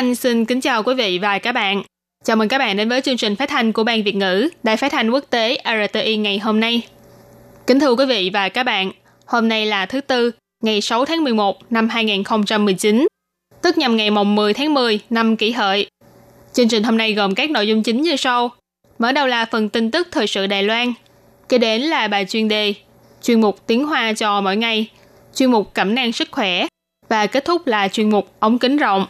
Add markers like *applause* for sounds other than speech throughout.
Anh xin kính chào quý vị và các bạn. Chào mừng các bạn đến với chương trình phát thanh của Ban Việt ngữ, Đài phát thanh quốc tế RTI ngày hôm nay. Kính thưa quý vị và các bạn, hôm nay là thứ Tư, ngày 6 tháng 11 năm 2019, tức nhằm ngày mồng 10 tháng 10 năm kỷ hợi. Chương trình hôm nay gồm các nội dung chính như sau. Mở đầu là phần tin tức thời sự Đài Loan, kế đến là bài chuyên đề, chuyên mục tiếng Hoa cho mỗi ngày, chuyên mục cẩm nang sức khỏe và kết thúc là chuyên mục ống kính rộng.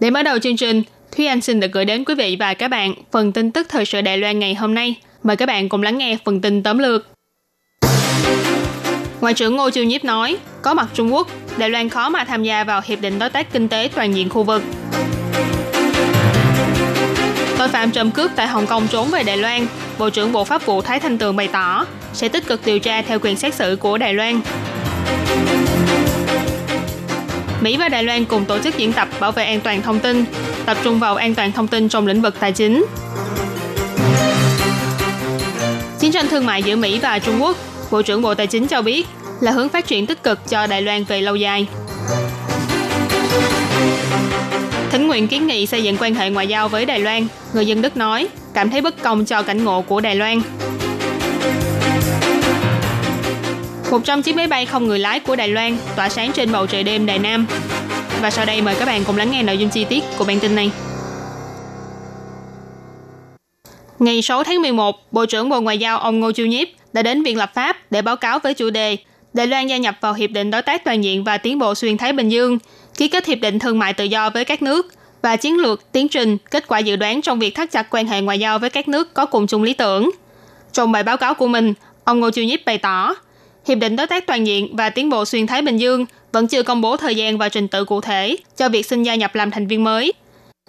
Để mở đầu chương trình, Thúy Anh xin được gửi đến quý vị và các bạn phần tin tức thời sự Đài Loan ngày hôm nay. Mời các bạn cùng lắng nghe phần tin tóm lược. Ngoại trưởng Ngô Chiêu Nhiếp nói, có mặt Trung Quốc, Đài Loan khó mà tham gia vào Hiệp định Đối tác Kinh tế Toàn diện khu vực. Tội phạm trộm cướp tại Hồng Kông trốn về Đài Loan, Bộ trưởng Bộ Pháp vụ Thái Thanh Tường bày tỏ sẽ tích cực điều tra theo quyền xét xử của Đài Loan. Mỹ và Đài Loan cùng tổ chức diễn tập bảo vệ an toàn thông tin, tập trung vào an toàn thông tin trong lĩnh vực tài chính. Chiến tranh thương mại giữa Mỹ và Trung Quốc, Bộ trưởng Bộ Tài chính cho biết là hướng phát triển tích cực cho Đài Loan về lâu dài. Thỉnh nguyện kiến nghị xây dựng quan hệ ngoại giao với Đài Loan, người dân Đức nói cảm thấy bất công cho cảnh ngộ của Đài Loan. Một trong chiếc máy bay không người lái của Đài Loan tỏa sáng trên bầu trời đêm Đài Nam. Và sau đây mời các bạn cùng lắng nghe nội dung chi tiết của bản tin này. Ngày 6 tháng 11, Bộ trưởng Bộ Ngoại giao ông Ngô Chiêu Nhiếp đã đến Viện Lập pháp để báo cáo với chủ đề Đài Loan gia nhập vào Hiệp định Đối tác Toàn diện và Tiến bộ Xuyên Thái Bình Dương, ký kết Hiệp định Thương mại Tự do với các nước và chiến lược, tiến trình, kết quả dự đoán trong việc thắt chặt quan hệ ngoại giao với các nước có cùng chung lý tưởng. Trong bài báo cáo của mình, ông Ngô Chiêu Nhiếp bày tỏ, Hiệp định Đối tác Toàn diện và Tiến bộ Xuyên Thái Bình Dương vẫn chưa công bố thời gian và trình tự cụ thể cho việc xin gia nhập làm thành viên mới.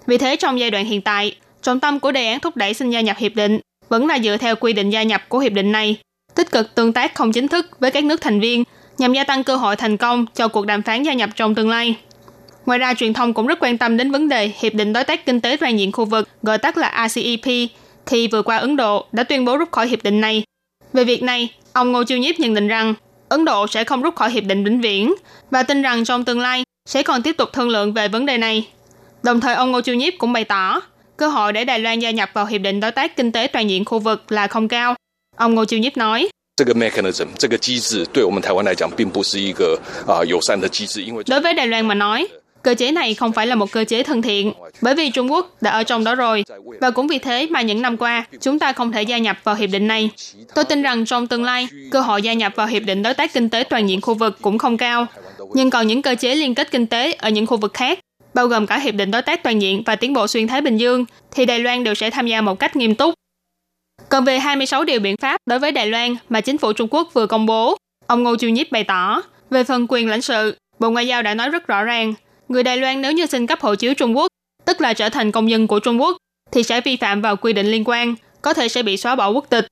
Vì thế, trong giai đoạn hiện tại, trọng tâm của đề án thúc đẩy xin gia nhập hiệp định vẫn là dựa theo quy định gia nhập của hiệp định này, tích cực tương tác không chính thức với các nước thành viên nhằm gia tăng cơ hội thành công cho cuộc đàm phán gia nhập trong tương lai. Ngoài ra, truyền thông cũng rất quan tâm đến vấn đề Hiệp định Đối tác Kinh tế Toàn diện khu vực, gọi tắt là RCEP, khi vừa qua Ấn Độ đã tuyên bố rút khỏi hiệp định này. Về việc này, ông Ngô Chiêu Nhiếp nhận định rằng Ấn Độ sẽ không rút khỏi hiệp định vĩnh viễn và tin rằng trong tương lai sẽ còn tiếp tục thương lượng về vấn đề này. Đồng thời ông Ngô Chiêu Nhiếp cũng bày tỏ cơ hội để Đài Loan gia nhập vào hiệp định đối tác kinh tế toàn diện khu vực là không cao. Ông Ngô Chiêu Nhiếp nói. Đối với Đài Loan mà nói, cơ chế này không phải là một cơ chế thân thiện, bởi vì Trung Quốc đã ở trong đó rồi. Và cũng vì thế mà những năm qua, chúng ta không thể gia nhập vào hiệp định này. Tôi tin rằng trong tương lai, cơ hội gia nhập vào hiệp định đối tác kinh tế toàn diện khu vực cũng không cao. Nhưng còn những cơ chế liên kết kinh tế ở những khu vực khác, bao gồm cả hiệp định đối tác toàn diện và tiến bộ xuyên Thái Bình Dương, thì Đài Loan đều sẽ tham gia một cách nghiêm túc. Còn về 26 điều biện pháp đối với Đài Loan mà chính phủ Trung Quốc vừa công bố, ông Ngô Chiêu Nhiếp bày tỏ, về phần quyền lãnh sự, Bộ Ngoại giao đã nói rất rõ ràng, người Đài Loan nếu như xin cấp hộ chiếu Trung Quốc, tức là trở thành công dân của Trung Quốc, thì sẽ vi phạm vào quy định liên quan, có thể sẽ bị xóa bỏ quốc tịch.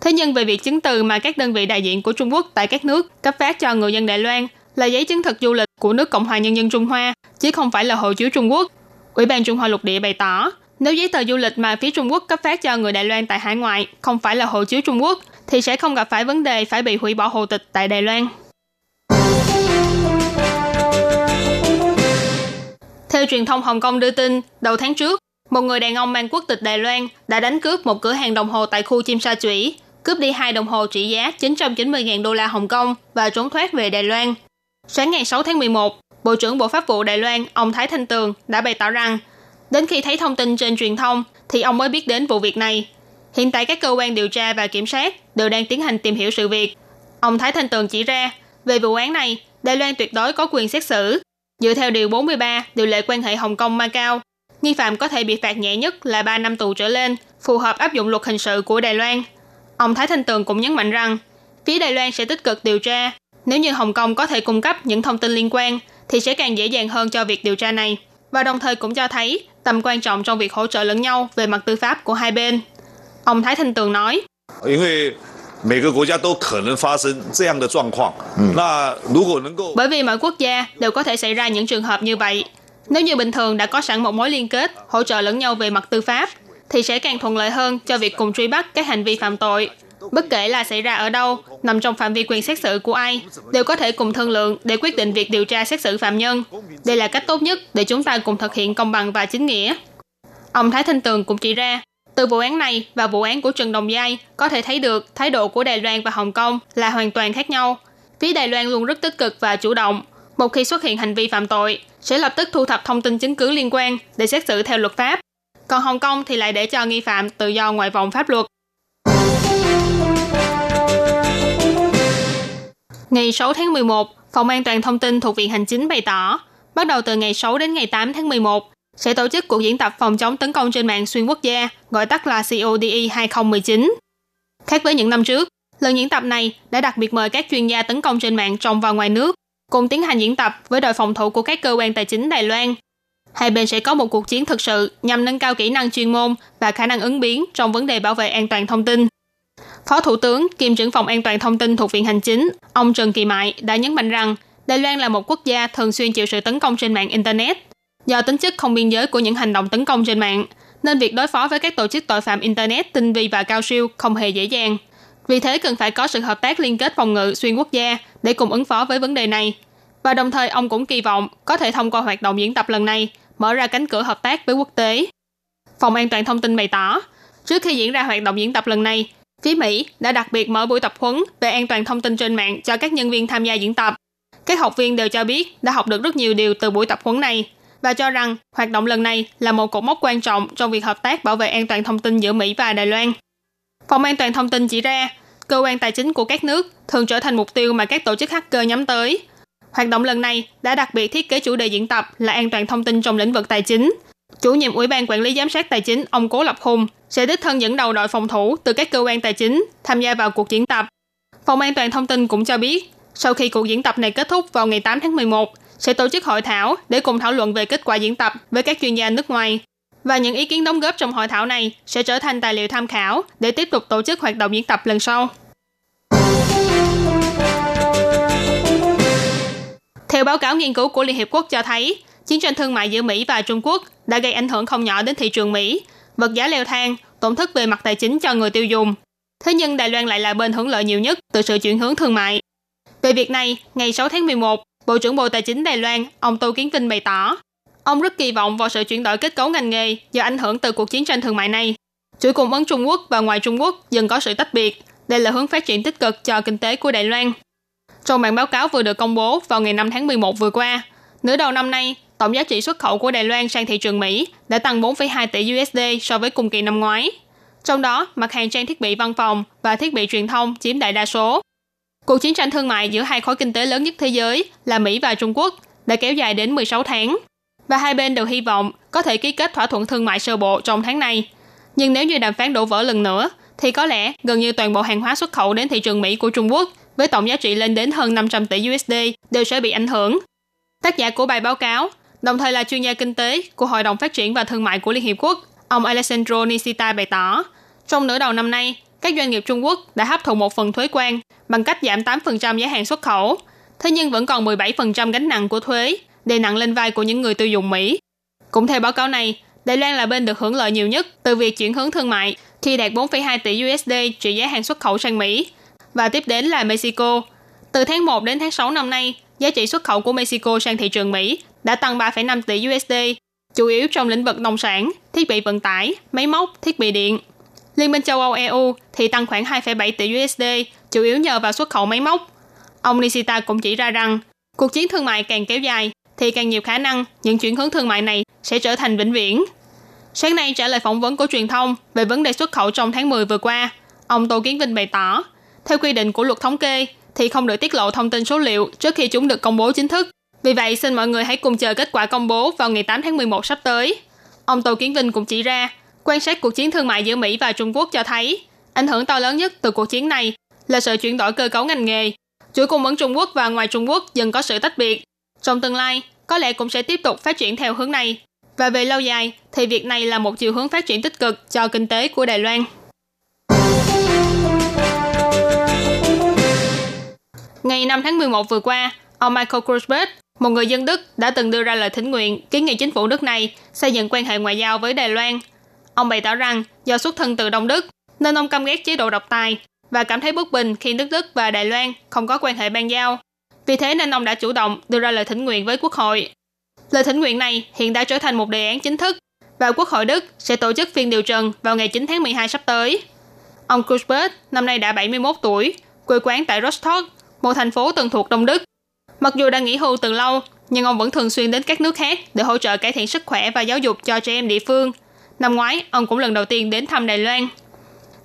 Thế nhưng về việc chứng từ mà các đơn vị đại diện của Trung Quốc tại các nước cấp phát cho người dân Đài Loan là giấy chứng thực du lịch của nước Cộng hòa Nhân dân Trung Hoa, chứ không phải là hộ chiếu Trung Quốc. Ủy ban Trung Hoa lục địa bày tỏ, nếu giấy tờ du lịch mà phía Trung Quốc cấp phát cho người Đài Loan tại hải ngoại không phải là hộ chiếu Trung Quốc, thì sẽ không gặp phải vấn đề phải bị hủy bỏ hộ tịch tại Đài Loan. Theo truyền thông Hồng Kông đưa tin, đầu tháng trước, một người đàn ông mang quốc tịch Đài Loan đã đánh cướp một cửa hàng đồng hồ tại khu Chim Sa Chủy, cướp đi hai đồng hồ trị giá 990.000 đô la Hồng Kông và trốn thoát về Đài Loan. Sáng ngày 6 tháng 11, Bộ trưởng Bộ Pháp vụ Đài Loan, ông Thái Thanh Tường đã bày tỏ rằng, đến khi thấy thông tin trên truyền thông thì ông mới biết đến vụ việc này. Hiện tại các cơ quan điều tra và kiểm sát đều đang tiến hành tìm hiểu sự việc. Ông Thái Thanh Tường chỉ ra, về vụ án này, Đài Loan tuyệt đối có quyền xét xử. Dựa theo Điều 43, Điều lệ quan hệ Hồng Kông Macau, nghi phạm có thể bị phạt nhẹ nhất là 3 năm tù trở lên, phù hợp áp dụng luật hình sự của Đài Loan. Ông Thái Thanh Tường cũng nhấn mạnh rằng, phía Đài Loan sẽ tích cực điều tra. Nếu như Hồng Kông có thể cung cấp những thông tin liên quan, thì sẽ càng dễ dàng hơn cho việc điều tra này. và đồng thời cũng cho thấy tầm quan trọng trong việc hỗ trợ lẫn nhau về mặt tư pháp của hai bên. Ông Thái Thanh Tường nói, 每个国家都可能发生这样的状况。那如果能够 bởi vì mỗi quốc gia đều có thể xảy ra những trường hợp như vậy. Nếu như bình thường đã có sẵn một mối liên kết hỗ trợ lẫn nhau về mặt tư pháp, thì sẽ càng thuận lợi hơn cho việc cùng truy bắt các hành vi phạm tội. Bất kể là xảy ra ở đâu, nằm trong phạm vi quyền xét xử của ai, đều có thể cùng thương lượng để quyết định việc điều tra xét xử phạm nhân. Đây là cách tốt nhất để chúng ta cùng thực hiện công bằng và chính nghĩa. Ông Thái Thanh Tường cũng chỉ ra, từ vụ án này và vụ án của Trần Đồng Giai có thể thấy được thái độ của Đài Loan và Hồng Kông là hoàn toàn khác nhau. Phía Đài Loan luôn rất tích cực và chủ động. Một khi xuất hiện hành vi phạm tội, sẽ lập tức thu thập thông tin chứng cứ liên quan để xét xử theo luật pháp. Còn Hồng Kông thì lại để cho nghi phạm tự do ngoài vòng pháp luật. Ngày 6 tháng 11, Phòng an toàn thông tin thuộc Viện Hành chính bày tỏ, bắt đầu từ ngày 6 đến ngày 8 tháng 11, sẽ tổ chức cuộc diễn tập phòng chống tấn công trên mạng xuyên quốc gia, gọi tắt là CODE 2019. Khác với những năm trước, lần diễn tập này đã đặc biệt mời các chuyên gia tấn công trên mạng trong và ngoài nước, cùng tiến hành diễn tập với đội phòng thủ của các cơ quan tài chính Đài Loan. Hai bên sẽ có một cuộc chiến thực sự nhằm nâng cao kỹ năng chuyên môn và khả năng ứng biến trong vấn đề bảo vệ an toàn thông tin. Phó Thủ tướng kiêm trưởng phòng an toàn thông tin thuộc Viện Hành chính, ông Trần Kỳ Mại đã nhấn mạnh rằng Đài Loan là một quốc gia thường xuyên chịu sự tấn công trên mạng Internet. Do tính chất không biên giới của những hành động tấn công trên mạng, nên việc đối phó với các tổ chức tội phạm Internet tinh vi và cao siêu không hề dễ dàng. Vì thế cần phải có sự hợp tác liên kết phòng ngự xuyên quốc gia để cùng ứng phó với vấn đề này. Và đồng thời ông cũng kỳ vọng có thể thông qua hoạt động diễn tập lần này mở ra cánh cửa hợp tác với quốc tế. Phòng an toàn thông tin bày tỏ, trước khi diễn ra hoạt động diễn tập lần này, phía Mỹ đã đặc biệt mở buổi tập huấn về an toàn thông tin trên mạng cho các nhân viên tham gia diễn tập. Các học viên đều cho biết đã học được rất nhiều điều từ buổi tập huấn này và cho rằng hoạt động lần này là một cột mốc quan trọng trong việc hợp tác bảo vệ an toàn thông tin giữa Mỹ và Đài Loan. Phòng an toàn thông tin chỉ ra, cơ quan tài chính của các nước thường trở thành mục tiêu mà các tổ chức hacker nhắm tới. Hoạt động lần này đã đặc biệt thiết kế chủ đề diễn tập là an toàn thông tin trong lĩnh vực tài chính. Chủ nhiệm Ủy ban Quản lý Giám sát Tài chính ông Cố Lập Hùng sẽ đích thân dẫn đầu đội phòng thủ từ các cơ quan tài chính tham gia vào cuộc diễn tập. Phòng an toàn thông tin cũng cho biết, sau khi cuộc diễn tập này kết thúc vào ngày 8 tháng 11, sẽ tổ chức hội thảo để cùng thảo luận về kết quả diễn tập với các chuyên gia nước ngoài. Và những ý kiến đóng góp trong hội thảo này sẽ trở thành tài liệu tham khảo để tiếp tục tổ chức hoạt động diễn tập lần sau. Theo báo cáo nghiên cứu của Liên Hiệp Quốc cho thấy, chiến tranh thương mại giữa Mỹ và Trung Quốc đã gây ảnh hưởng không nhỏ đến thị trường Mỹ, vật giá leo thang, tổn thất về mặt tài chính cho người tiêu dùng. Thế nhưng Đài Loan lại là bên hưởng lợi nhiều nhất từ sự chuyển hướng thương mại. Về việc này, ngày 6 tháng 11, Bộ trưởng Bộ Tài chính Đài Loan, ông Tô Kiến Vinh bày tỏ, ông rất kỳ vọng vào sự chuyển đổi kết cấu ngành nghề do ảnh hưởng từ cuộc chiến tranh thương mại này. Chuỗi cung ứng Trung Quốc và ngoài Trung Quốc dần có sự tách biệt. Đây là hướng phát triển tích cực cho kinh tế của Đài Loan. Trong bản báo cáo vừa được công bố vào ngày 5 tháng 11 vừa qua, nửa đầu năm nay, tổng giá trị xuất khẩu của Đài Loan sang thị trường Mỹ đã tăng 4,2 tỷ USD so với cùng kỳ năm ngoái. Trong đó, mặt hàng trang thiết bị văn phòng và thiết bị truyền thông chiếm đại đa số. Cuộc chiến tranh thương mại giữa hai khối kinh tế lớn nhất thế giới là Mỹ và Trung Quốc đã kéo dài đến 16 tháng, và hai bên đều hy vọng có thể ký kết thỏa thuận thương mại sơ bộ trong tháng này. Nhưng nếu như đàm phán đổ vỡ lần nữa, thì có lẽ gần như toàn bộ hàng hóa xuất khẩu đến thị trường Mỹ của Trung Quốc với tổng giá trị lên đến hơn 500 tỷ USD đều sẽ bị ảnh hưởng. Tác giả của bài báo cáo, đồng thời là chuyên gia kinh tế của Hội đồng Phát triển và Thương mại của Liên Hiệp Quốc, ông Alessandro Nishita bày tỏ, trong nửa đầu năm nay, các doanh nghiệp Trung Quốc đã hấp thụ một phần thuế quan bằng cách giảm 8% giá hàng xuất khẩu, thế nhưng vẫn còn 17% gánh nặng của thuế đè nặng lên vai của những người tiêu dùng Mỹ. Cũng theo báo cáo này, Đài Loan là bên được hưởng lợi nhiều nhất từ việc chuyển hướng thương mại khi đạt 4,2 tỷ USD trị giá hàng xuất khẩu sang Mỹ, và tiếp đến là Mexico. Từ tháng 1 đến tháng 6 năm nay, giá trị xuất khẩu của Mexico sang thị trường Mỹ đã tăng 3,5 tỷ USD, chủ yếu trong lĩnh vực nông sản, thiết bị vận tải, máy móc, thiết bị điện. Liên minh châu Âu EU thì tăng khoảng 2,7 tỷ USD, chủ yếu nhờ vào xuất khẩu máy móc. Ông Nishita cũng chỉ ra rằng, cuộc chiến thương mại càng kéo dài thì càng nhiều khả năng những chuyển hướng thương mại này sẽ trở thành vĩnh viễn. Sáng nay trả lời phỏng vấn của truyền thông về vấn đề xuất khẩu trong tháng 10 vừa qua, ông Tô Kiến Vinh bày tỏ, theo quy định của luật thống kê thì không được tiết lộ thông tin số liệu trước khi chúng được công bố chính thức. Vì vậy, xin mọi người hãy cùng chờ kết quả công bố vào ngày 8 tháng 11 sắp tới. Ông Tô Kiến Vinh cũng chỉ ra, quan sát cuộc chiến thương mại giữa Mỹ và Trung Quốc cho thấy, ảnh hưởng to lớn nhất từ cuộc chiến này là sự chuyển đổi cơ cấu ngành nghề. Chuỗi cung ứng Trung Quốc và ngoài Trung Quốc dần có sự tách biệt. Trong tương lai, có lẽ cũng sẽ tiếp tục phát triển theo hướng này. Và về lâu dài thì việc này là một chiều hướng phát triển tích cực cho kinh tế của Đài Loan. Ngày 5 tháng 11 vừa qua, ông Michael Krusberg, một người dân Đức đã từng đưa ra lời thỉnh nguyện kiến nghị chính phủ nước này xây dựng quan hệ ngoại giao với Đài Loan. Ông bày tỏ rằng do xuất thân từ Đông Đức nên ông căm ghét chế độ độc tài và cảm thấy bất bình khi nước Đức và Đài Loan không có quan hệ ban giao. Vì thế nên ông đã chủ động đưa ra lời thỉnh nguyện với Quốc hội. Lời thỉnh nguyện này hiện đã trở thành một đề án chính thức và Quốc hội Đức sẽ tổ chức phiên điều trần vào ngày 9 tháng 12 sắp tới. Ông Kurzberg năm nay đã 71 tuổi, quê quán tại Rostock, một thành phố từng thuộc Đông Đức. Mặc dù đã nghỉ hưu từ lâu, nhưng ông vẫn thường xuyên đến các nước khác để hỗ trợ cải thiện sức khỏe và giáo dục cho trẻ em địa phương. Năm ngoái, ông cũng lần đầu tiên đến thăm Đài Loan.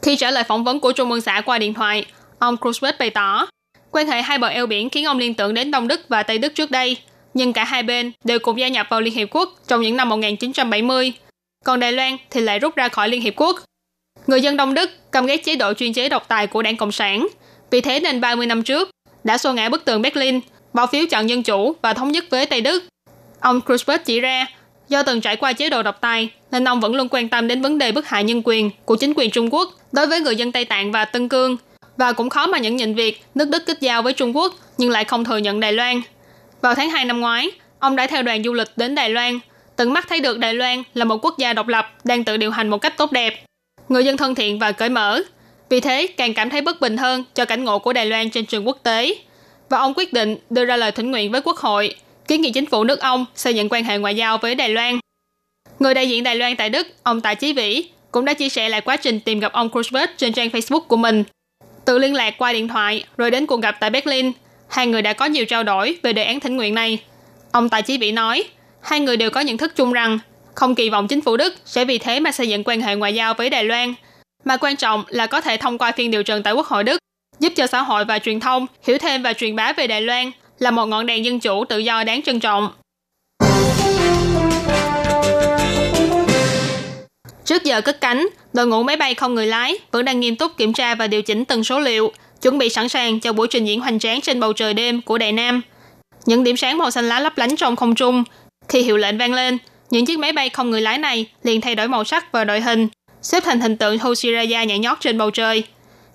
Khi trả lời phỏng vấn của Trung ương xã qua điện thoại, ông Krusberg bày tỏ, quan hệ hai bờ eo biển khiến ông liên tưởng đến Đông Đức và Tây Đức trước đây, nhưng cả hai bên đều cùng gia nhập vào Liên Hiệp Quốc trong những năm 1970. Còn Đài Loan thì lại rút ra khỏi Liên Hiệp Quốc. Người dân Đông Đức căm ghét chế độ chuyên chế độc tài của đảng Cộng sản. Vì thế nên 30 năm trước, đã xô ngã bức tường Berlin, bỏ phiếu chọn dân chủ và thống nhất với Tây Đức. Ông Cruzbert chỉ ra, do từng trải qua chế độ độc tài, nên ông vẫn luôn quan tâm đến vấn đề bức hại nhân quyền của chính quyền Trung Quốc đối với người dân Tây Tạng và Tân Cương, và cũng khó mà nhận nhịn việc nước Đức kết giao với Trung Quốc nhưng lại không thừa nhận Đài Loan. Vào tháng 2 năm ngoái, ông đã theo đoàn du lịch đến Đài Loan, tận mắt thấy được Đài Loan là một quốc gia độc lập đang tự điều hành một cách tốt đẹp, người dân thân thiện và cởi mở. Vì thế, càng cảm thấy bất bình hơn cho cảnh ngộ của Đài Loan trên trường quốc tế. Và ông quyết định đưa ra lời thỉnh nguyện với Quốc hội, kiến nghị chính phủ nước ông xây dựng quan hệ ngoại giao với Đài Loan. Người đại diện Đài Loan tại Đức, ông Tạ Chí Vĩ, cũng đã chia sẻ lại quá trình tìm gặp ông Khrushchev trên trang Facebook của mình. Tự liên lạc qua điện thoại rồi đến cuộc gặp tại Berlin, hai người đã có nhiều trao đổi về đề án thỉnh nguyện này. Ông Tạ Chí Vĩ nói, hai người đều có nhận thức chung rằng không kỳ vọng chính phủ Đức sẽ vì thế mà xây dựng quan hệ ngoại giao với Đài Loan, mà quan trọng là có thể thông qua phiên điều trần tại Quốc hội Đức, giúp cho xã hội và truyền thông hiểu thêm và truyền bá về Đài Loan là một ngọn đèn dân chủ tự do đáng trân trọng. Trước giờ cất cánh, đội ngũ máy bay không người lái vẫn đang nghiêm túc kiểm tra và điều chỉnh từng số liệu, chuẩn bị sẵn sàng cho buổi trình diễn hoành tráng trên bầu trời đêm của Đại Nam. Những điểm sáng màu xanh lá lấp lánh trong không trung. Khi hiệu lệnh vang lên, những chiếc máy bay không người lái này liền thay đổi màu sắc và đội hình, xếp thành hình tượng Hoshiraya nhảy nhót trên bầu trời.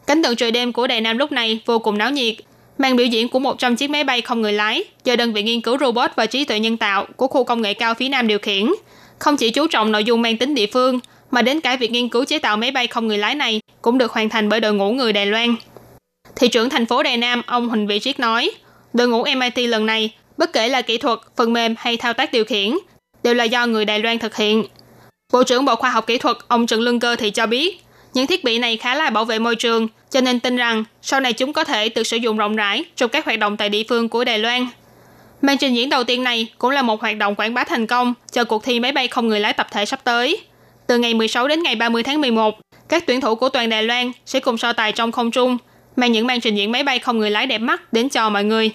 Cánh tượng trời đêm của Đại Nam lúc này vô cùng náo nhiệt, màn biểu diễn của 100 chiếc máy bay không người lái do đơn vị nghiên cứu robot và trí tuệ nhân tạo của khu công nghệ cao phía Nam điều khiển. Không chỉ chú trọng nội dung mang tính địa phương, mà đến cả việc nghiên cứu chế tạo máy bay không người lái này cũng được hoàn thành bởi đội ngũ người Đài Loan. Thị trưởng thành phố Đài Nam, ông Huỳnh Vĩ Triết nói, đội ngũ MIT lần này, bất kể là kỹ thuật, phần mềm hay thao tác điều khiển, đều là do người Đài Loan thực hiện. Bộ trưởng Bộ Khoa học Kỹ thuật ông Trần Lương Cơ thì cho biết, những thiết bị này khá là bảo vệ môi trường, cho nên tin rằng sau này chúng có thể được sử dụng rộng rãi trong các hoạt động tại địa phương của Đài Loan. Màn trình diễn đầu tiên này cũng là một hoạt động quảng bá thành công cho cuộc thi máy bay không người lái tập thể sắp tới. Từ ngày 16 đến ngày 30 tháng 11, các tuyển thủ của toàn Đài Loan sẽ cùng so tài trong không trung, mang những màn trình diễn máy bay không người lái đẹp mắt đến cho mọi người.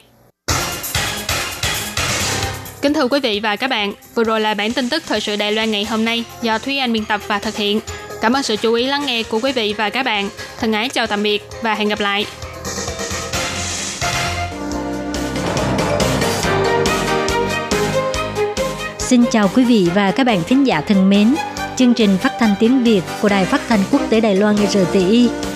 Kính thưa quý vị và các bạn, vừa rồi là bản tin tức thời sự Đài Loan ngày hôm nay do Thúy Anh biên tập và thực hiện. Cảm ơn sự chú ý lắng nghe của quý vị và các bạn. Thân ái chào tạm biệt và hẹn gặp lại. Xin chào quý vị và các bạn thính giả thân mến. Chương trình phát thanh tiếng Việt của Đài Phát thanh Quốc tế Đài Loan RTI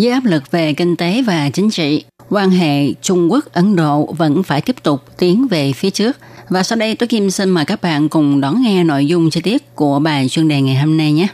dưới áp lực về kinh tế và chính trị, quan hệ Trung Quốc-Ấn Độ vẫn phải tiếp tục tiến về phía trước. Và sau đây tôi Kim xin mời các bạn cùng đón nghe nội dung chi tiết của bài chuyên đề ngày hôm nay nhé.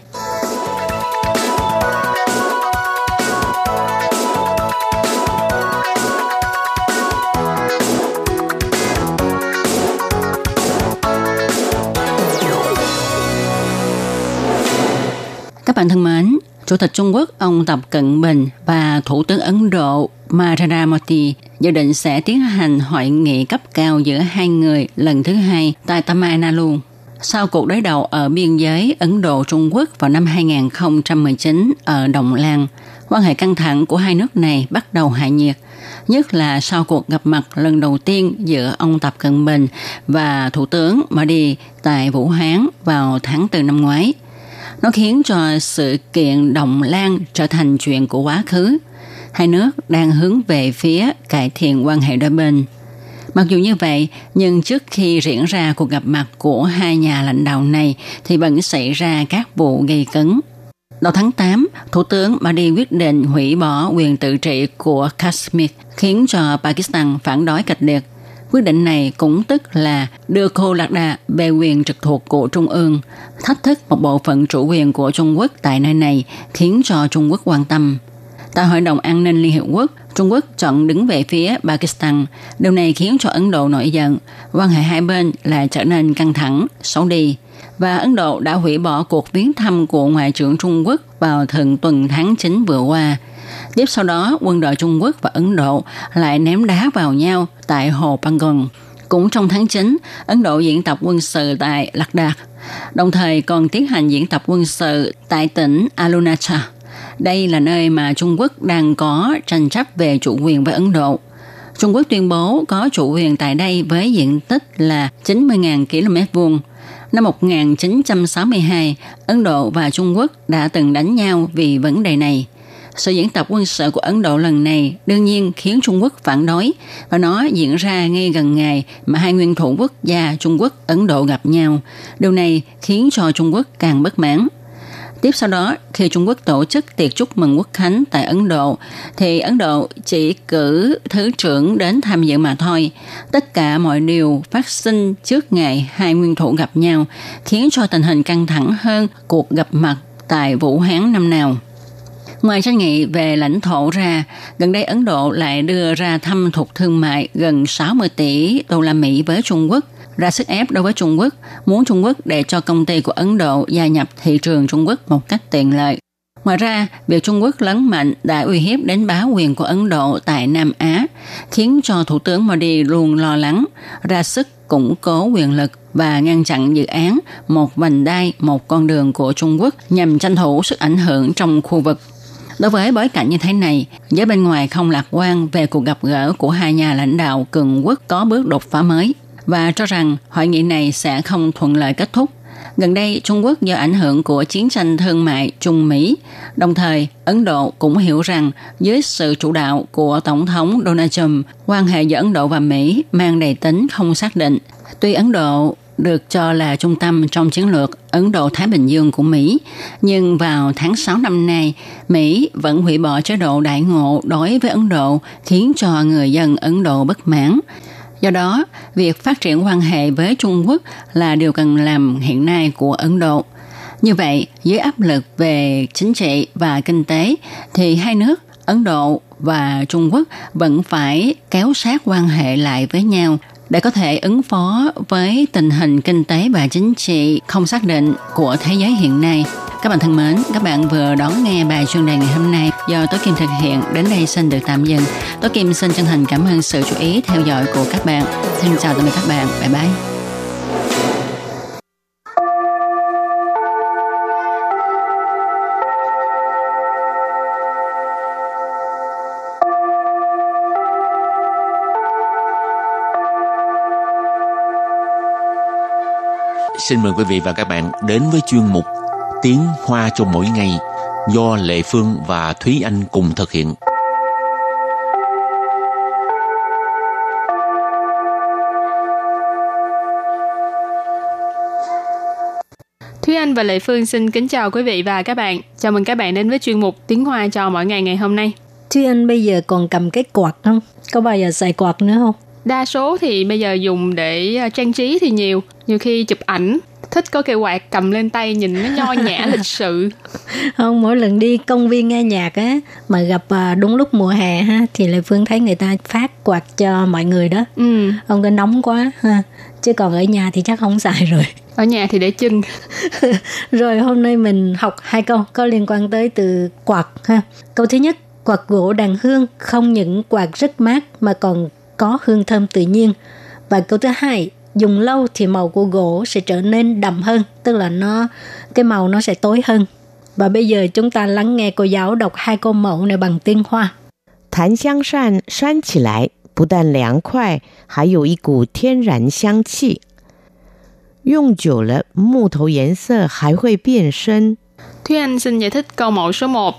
Các bạn thân mến, Chủ tịch Trung Quốc ông Tập Cận Bình và Thủ tướng Ấn Độ Narendra Modi dự định sẽ tiến hành hội nghị cấp cao giữa hai người lần thứ hai tại Tamil Nadu. Sau cuộc đối đầu ở biên giới Ấn Độ-Trung Quốc vào năm 2019 ở Đồng Lan, quan hệ căng thẳng của hai nước này bắt đầu hạ nhiệt, nhất là sau cuộc gặp mặt lần đầu tiên giữa ông Tập Cận Bình và Thủ tướng Modi tại Vũ Hán vào tháng 4 năm ngoái – nó khiến cho sự kiện Đồng Lan trở thành chuyện của quá khứ. Hai nước đang hướng về phía cải thiện quan hệ đôi bên. Mặc dù như vậy, nhưng trước khi diễn ra cuộc gặp mặt của hai nhà lãnh đạo này thì vẫn xảy ra các vụ gây cấn. Đầu tháng 8, Thủ tướng Modi quyết định hủy bỏ quyền tự trị của Kashmir, khiến cho Pakistan phản đối kịch liệt. Quyết định này cũng tức là đưa Cô Lạc Đà về quyền trực thuộc của Trung ương, thách thức một bộ phận chủ quyền của Trung Quốc tại nơi này khiến cho Trung Quốc quan tâm. Tại Hội đồng An ninh Liên Hiệp Quốc, Trung Quốc chọn đứng về phía Pakistan. Điều này khiến cho Ấn Độ nổi giận. Quan hệ hai bên lại trở nên căng thẳng, xấu đi. Và Ấn Độ đã hủy bỏ cuộc viếng thăm của Ngoại trưởng Trung Quốc vào thượng tuần tháng 9 vừa qua – Tiếp sau đó, quân đội Trung Quốc và Ấn Độ lại ném đá vào nhau tại hồ Pangong. Cũng trong tháng 9, Ấn Độ diễn tập quân sự tại Lạc Đạt, đồng thời còn tiến hành diễn tập quân sự tại tỉnh Arunachal. Đây là nơi mà Trung Quốc đang có tranh chấp về chủ quyền với Ấn Độ. Trung Quốc tuyên bố có chủ quyền tại đây với diện tích là 90.000 km vuông. Năm 1962, Ấn Độ và Trung Quốc đã từng đánh nhau vì vấn đề này. Sự diễn tập quân sự của Ấn Độ lần này đương nhiên khiến Trung Quốc phản đối và nó diễn ra ngay gần ngày mà hai nguyên thủ quốc gia Trung Quốc Ấn Độ gặp nhau. Điều này khiến cho Trung Quốc càng bất mãn. Tiếp sau đó, khi Trung Quốc tổ chức tiệc chúc mừng quốc khánh tại Ấn Độ, thì Ấn Độ chỉ cử thứ trưởng đến tham dự mà thôi. Tất cả mọi điều phát sinh trước ngày hai nguyên thủ gặp nhau, khiến cho tình hình căng thẳng hơn cuộc gặp mặt tại Vũ Hán năm nào. Ngoài tranh nghị về lãnh thổ ra, gần đây Ấn Độ lại đưa ra thâm thục thương mại gần 60 tỷ đô la Mỹ với Trung Quốc, ra sức ép đối với Trung Quốc, muốn Trung Quốc để cho công ty của Ấn Độ gia nhập thị trường Trung Quốc một cách tiện lợi. Ngoài ra, việc Trung Quốc lớn mạnh đã uy hiếp đến bá quyền của Ấn Độ tại Nam Á, khiến cho Thủ tướng Modi luôn lo lắng, ra sức củng cố quyền lực và ngăn chặn dự án một vành đai, một con đường của Trung Quốc nhằm tranh thủ sức ảnh hưởng trong khu vực. Đối với bối cảnh như thế này, giới bên ngoài không lạc quan về cuộc gặp gỡ của hai nhà lãnh đạo cường quốc có bước đột phá mới và cho rằng hội nghị này sẽ không thuận lợi kết thúc. Gần đây, Trung Quốc do ảnh hưởng của chiến tranh thương mại Trung Mỹ, đồng thời Ấn Độ cũng hiểu rằng dưới sự chủ đạo của Tổng thống Donald Trump, quan hệ giữa Ấn Độ và Mỹ mang đầy tính không xác định. Tuy Ấn Độ được cho là trung tâm trong chiến lược Ấn Độ-Thái Bình Dương của Mỹ. Nhưng vào tháng 6 năm nay, Mỹ vẫn hủy bỏ chế độ đại ngộ đối với Ấn Độ khiến cho người dân Ấn Độ bất mãn. Do đó, việc phát triển quan hệ với Trung Quốc là điều cần làm hiện nay của Ấn Độ. Như vậy, dưới áp lực về chính trị và kinh tế, thì hai nước Ấn Độ và Trung Quốc vẫn phải kéo sát quan hệ lại với nhau để có thể ứng phó với tình hình kinh tế và chính trị không xác định của thế giới hiện nay. Các bạn thân mến, các bạn vừa đón nghe bài chuyên đề ngày hôm nay do Tố Kim thực hiện. Đến đây xin được tạm dừng. Tố Kim xin chân thành cảm ơn sự chú ý theo dõi của các bạn. Xin chào tạm biệt các bạn. Bye bye. Xin mời quý vị và các bạn đến với chuyên mục Tiếng Hoa cho mỗi ngày do Lệ Phương và Thúy Anh cùng thực hiện. Thúy Anh và Lệ Phương xin kính chào quý vị và các bạn. Chào mừng các bạn đến với chuyên mục Tiếng Hoa cho mỗi ngày ngày hôm nay. Thúy Anh bây giờ còn cầm cái quạt không? Có bao giờ xài quạt nữa không? Đa số thì bây giờ dùng để à, trang trí thì nhiều. Nhiều khi chụp ảnh, thích có cây quạt cầm lên tay nhìn nó nho nhã *laughs* lịch sự. Không, mỗi lần đi công viên nghe nhạc á mà gặp à, đúng lúc mùa hè ha thì Lệ Phương thấy người ta phát quạt cho mọi người đó. Ừ, Không có nóng quá ha. Chứ còn ở nhà thì chắc không xài rồi. *laughs* ở nhà thì để chân. Rồi hôm nay mình học hai câu có liên quan tới từ quạt ha. Câu thứ nhất, quạt gỗ đàn hương không những quạt rất mát mà còn có hương thơm tự nhiên. Và câu thứ hai, dùng lâu thì màu của gỗ sẽ trở nên đậm hơn, tức là nó cái màu nó sẽ tối hơn. Và bây giờ chúng ta lắng nghe cô giáo đọc hai câu mẫu này bằng tiếng Hoa. 檀香扇扇起来不但凉快，还有一股天然香气。用久了，木头颜色还会变深。 Thúy Anh xin giải thích câu mẫu số 1.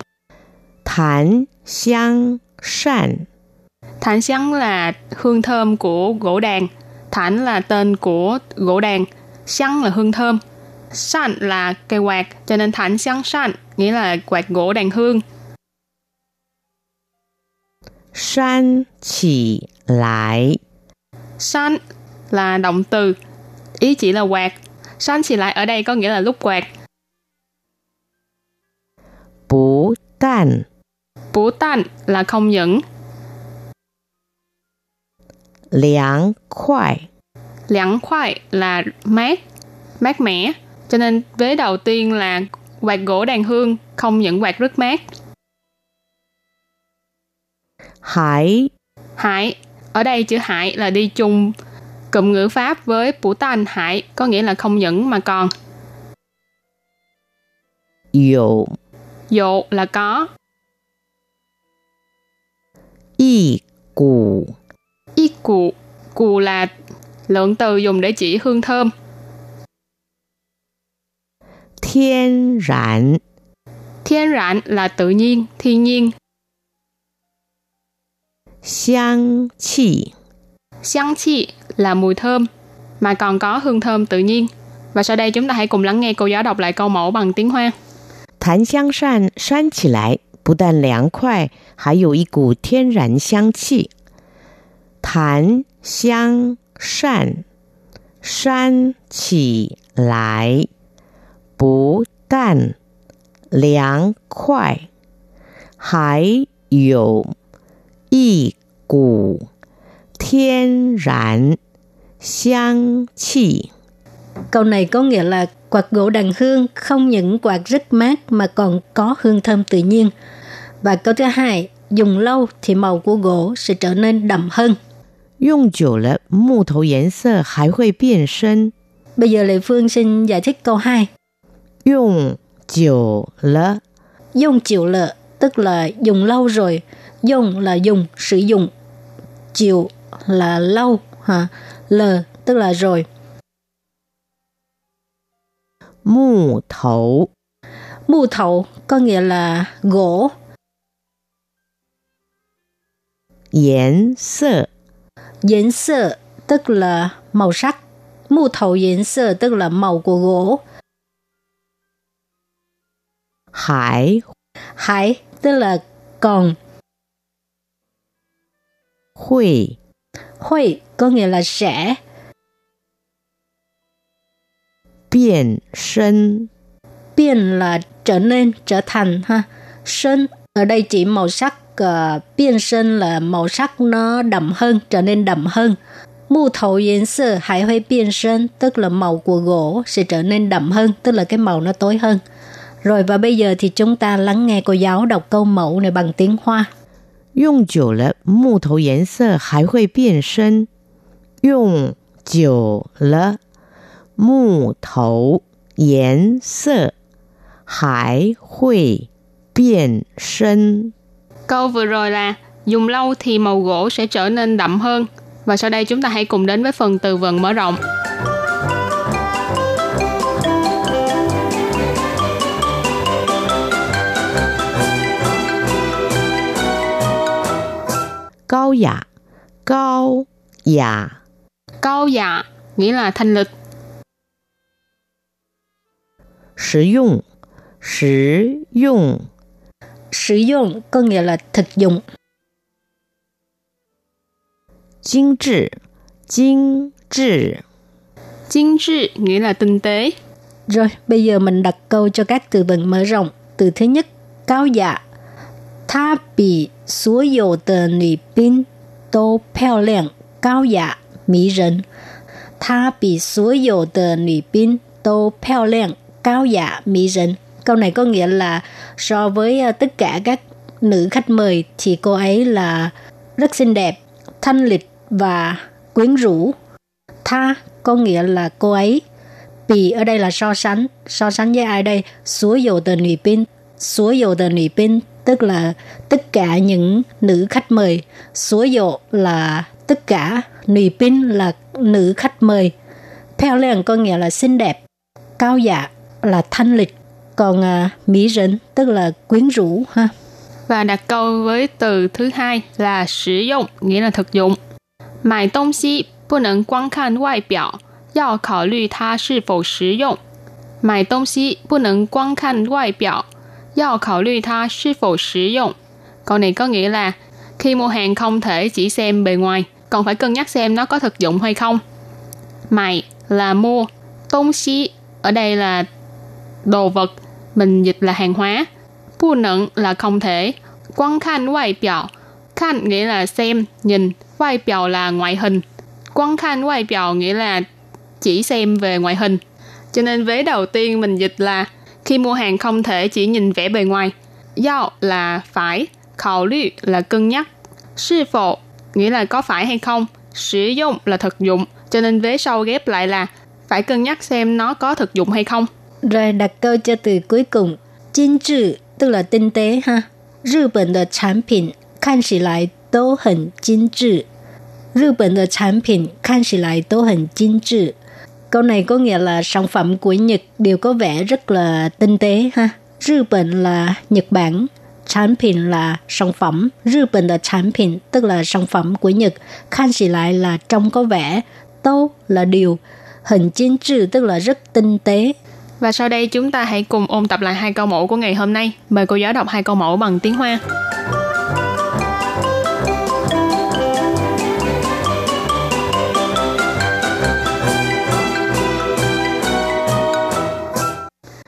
檀香扇 Thản sáng là hương thơm của gỗ đàn. Thản là tên của gỗ đàn. Sáng là hương thơm. San là cây quạt, cho nên thản sáng san nghĩa là quạt gỗ đàn hương. San chỉ lại. San là động từ, ý chỉ là quạt. San chỉ lại ở đây có nghĩa là lúc quạt. Bú tan. Bú tan là không những. 凉快. Láng khoai là mát, mát mẻ. Cho nên vế đầu tiên là quạt gỗ đàn hương, không những quạt rất mát. Hải Hải Ở đây chữ hải là đi chung cụm ngữ pháp với phủ tan hải có nghĩa là không những mà còn. Dụ Dụ là có. Y cụ cụ là lượng từ dùng để chỉ hương thơm. 天然 Thiên rạn là tự nhiên, thiên nhiên. 香气。 香chi là mùi thơm, mà còn có hương thơm tự nhiên. Và sau đây chúng ta hãy cùng lắng nghe cô giáo đọc lại câu mẫu bằng tiếng Hoa. 檀香扇扇起来不但凉快，还有一股天然香气。 檀香扇扇起来不但凉快，还有一股天然香气。 Câu này có nghĩa là quạt gỗ đàn hương không những quạt rất mát mà còn có hương thơm tự nhiên. Và câu thứ hai, dùng lâu thì màu của gỗ sẽ trở nên đậm hơn. 用久了，木头颜色还会变深。 Bây giờ Lệ Phương xin giải thích câu 2. 用久了， Dùng chịu lợ tức là dùng lâu rồi. Dùng là dùng, sử dụng. Chịu là lâu. Ha. Lờ tức là rồi. 木头 Mù thầu có nghĩa là gỗ. 颜色 Yến sơ tức là màu sắc. Mù thầu yến sơ tức là màu của gỗ. Hải Hải tức là còn. Huy Huy có nghĩa là sẽ. Biến sinh Biến là trở nên, trở thành ha. Sinh ở đây chỉ màu sắc Uh, biên sơn là màu sắc nó đậm hơn, trở nên đậm hơn. Mù thầu diễn sơ hải huy biên sơn tức là màu của gỗ sẽ trở nên đậm hơn, tức là cái màu nó tối hơn. Rồi và bây giờ thì chúng ta lắng nghe cô giáo đọc câu mẫu này bằng tiếng Hoa. 用久了，木头颜色还会变深。用久了，木头颜色还会变深。 Câu vừa rồi là dùng lâu thì màu gỗ sẽ trở nên đậm hơn. Và sau đây chúng ta hãy cùng đến với phần từ vựng mở rộng. Cao dạ Cao dạ Cao dạ nghĩa là thanh lịch. Sử dụng Sử dụng sử dụng có nghĩa là thực dụng. Chính trị, chính trị. Chính trị nghĩa là tinh tế. Rồi, bây giờ mình đặt câu cho các từ vựng mở rộng. Từ thứ nhất, cao dạ. Tha bị số dầu tờ nữ binh tô peo lẹng, cao dạ, mỹ rần. Tha bị số dầu tờ nữ binh tô peo lẹng, cao dạ, mỹ rần. Câu này có nghĩa là so với ờ, tất cả các nữ khách mời thì cô ấy là rất xinh đẹp, thanh lịch và quyến rũ. Tha có nghĩa là cô ấy. Bì ở đây là so sánh. So sánh với ai đây? Số dầu tờ nữ binh. Số dầu tờ nữ binh tức là tất cả những nữ khách mời. Số dầu là tất cả. Nữ binh là nữ khách mời. Theo liền có nghĩa là xinh đẹp. Cao dạ là thanh lịch còn à, mỹ rỉnh tức là quyến rũ ha. Và đặt câu với từ thứ hai là sử dụng nghĩa là thực dụng. Mài tông xí bù nâng quang khan ngoại biểu yào khảo lư tha sư phổ sử dụng. Mài tông xí bù nâng quang khan ngoại biểu yào khảo lư tha sư phổ sử dụng. Câu này có nghĩa là khi mua hàng không thể chỉ xem bề ngoài còn phải cân nhắc xem nó có thực dụng hay không. Mày là mua tông xí ở đây là đồ vật mình dịch là hàng hóa. Bù nẫn là không thể, quan khan ngoại biểu, khan nghĩa là xem, nhìn, ngoại biểu là ngoại hình. Quan khan ngoại biểu nghĩa là chỉ xem về ngoại hình. Cho nên vế đầu tiên mình dịch là khi mua hàng không thể chỉ nhìn vẻ bề ngoài. Giao là phải, là cân nhắc. Sư phụ nghĩa là có phải hay không. Sử dụng là thực dụng. Cho nên vế sau ghép lại là phải cân nhắc xem nó có thực dụng hay không. Rồi đặt câu cho từ cuối cùng. Chính trị tức là tinh tế ha. Nhật Bản de sản phẩm 看起来都很精致。日本的产品看起来都很精致。Câu này có nghĩa là sản phẩm của Nhật đều có vẻ rất là tinh tế ha. Nhật Bản là Nhật Bản, sản phẩm là sản phẩm. Nhật Bản là sản phẩm tức là sản phẩm của Nhật. Khan chỉ lại là trông có vẻ. Tô là điều. Hình chính trị tức là rất tinh tế. Và sau đây chúng ta hãy cùng ôn tập lại hai câu mẫu của ngày hôm nay. Mời cô giáo đọc hai câu mẫu bằng tiếng Hoa.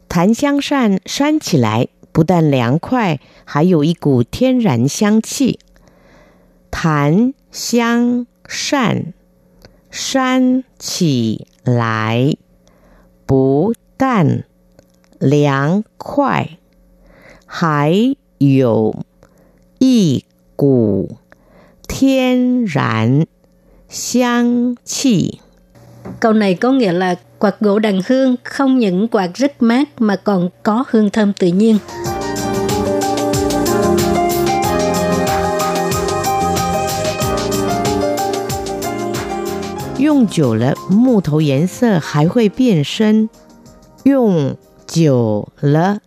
檀香扇扇起来不但凉快，还有一股天然香气。檀香扇扇起来不 但凉快，还有一股天然香气。 Câu này có nghĩa là quạt gỗ đàn hương không những quạt rất mát mà còn có hương thơm tự nhiên. 用久了，木头颜色还会变深。 用久了，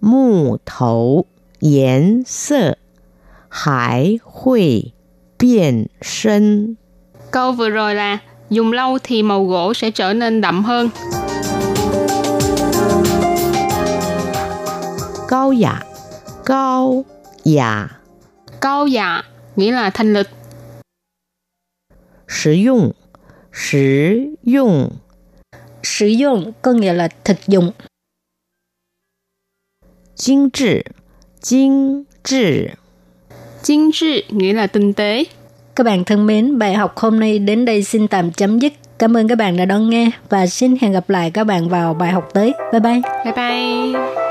木头颜色还会变深。 Câu vừa rồi là dùng lâu thì màu gỗ sẽ trở nên đậm hơn. 高雅，高雅， Cao dạ nghĩa là thanh lịch. 实用，实用， sử dụng có nghĩa là thực dụng. Chính trị, chính trị. Chính trị nghĩa là tinh tế. Các bạn thân mến, bài học hôm nay đến đây xin tạm chấm dứt. Cảm ơn các bạn đã đón nghe và xin hẹn gặp lại các bạn vào bài học tới. Bye bye. Bye bye.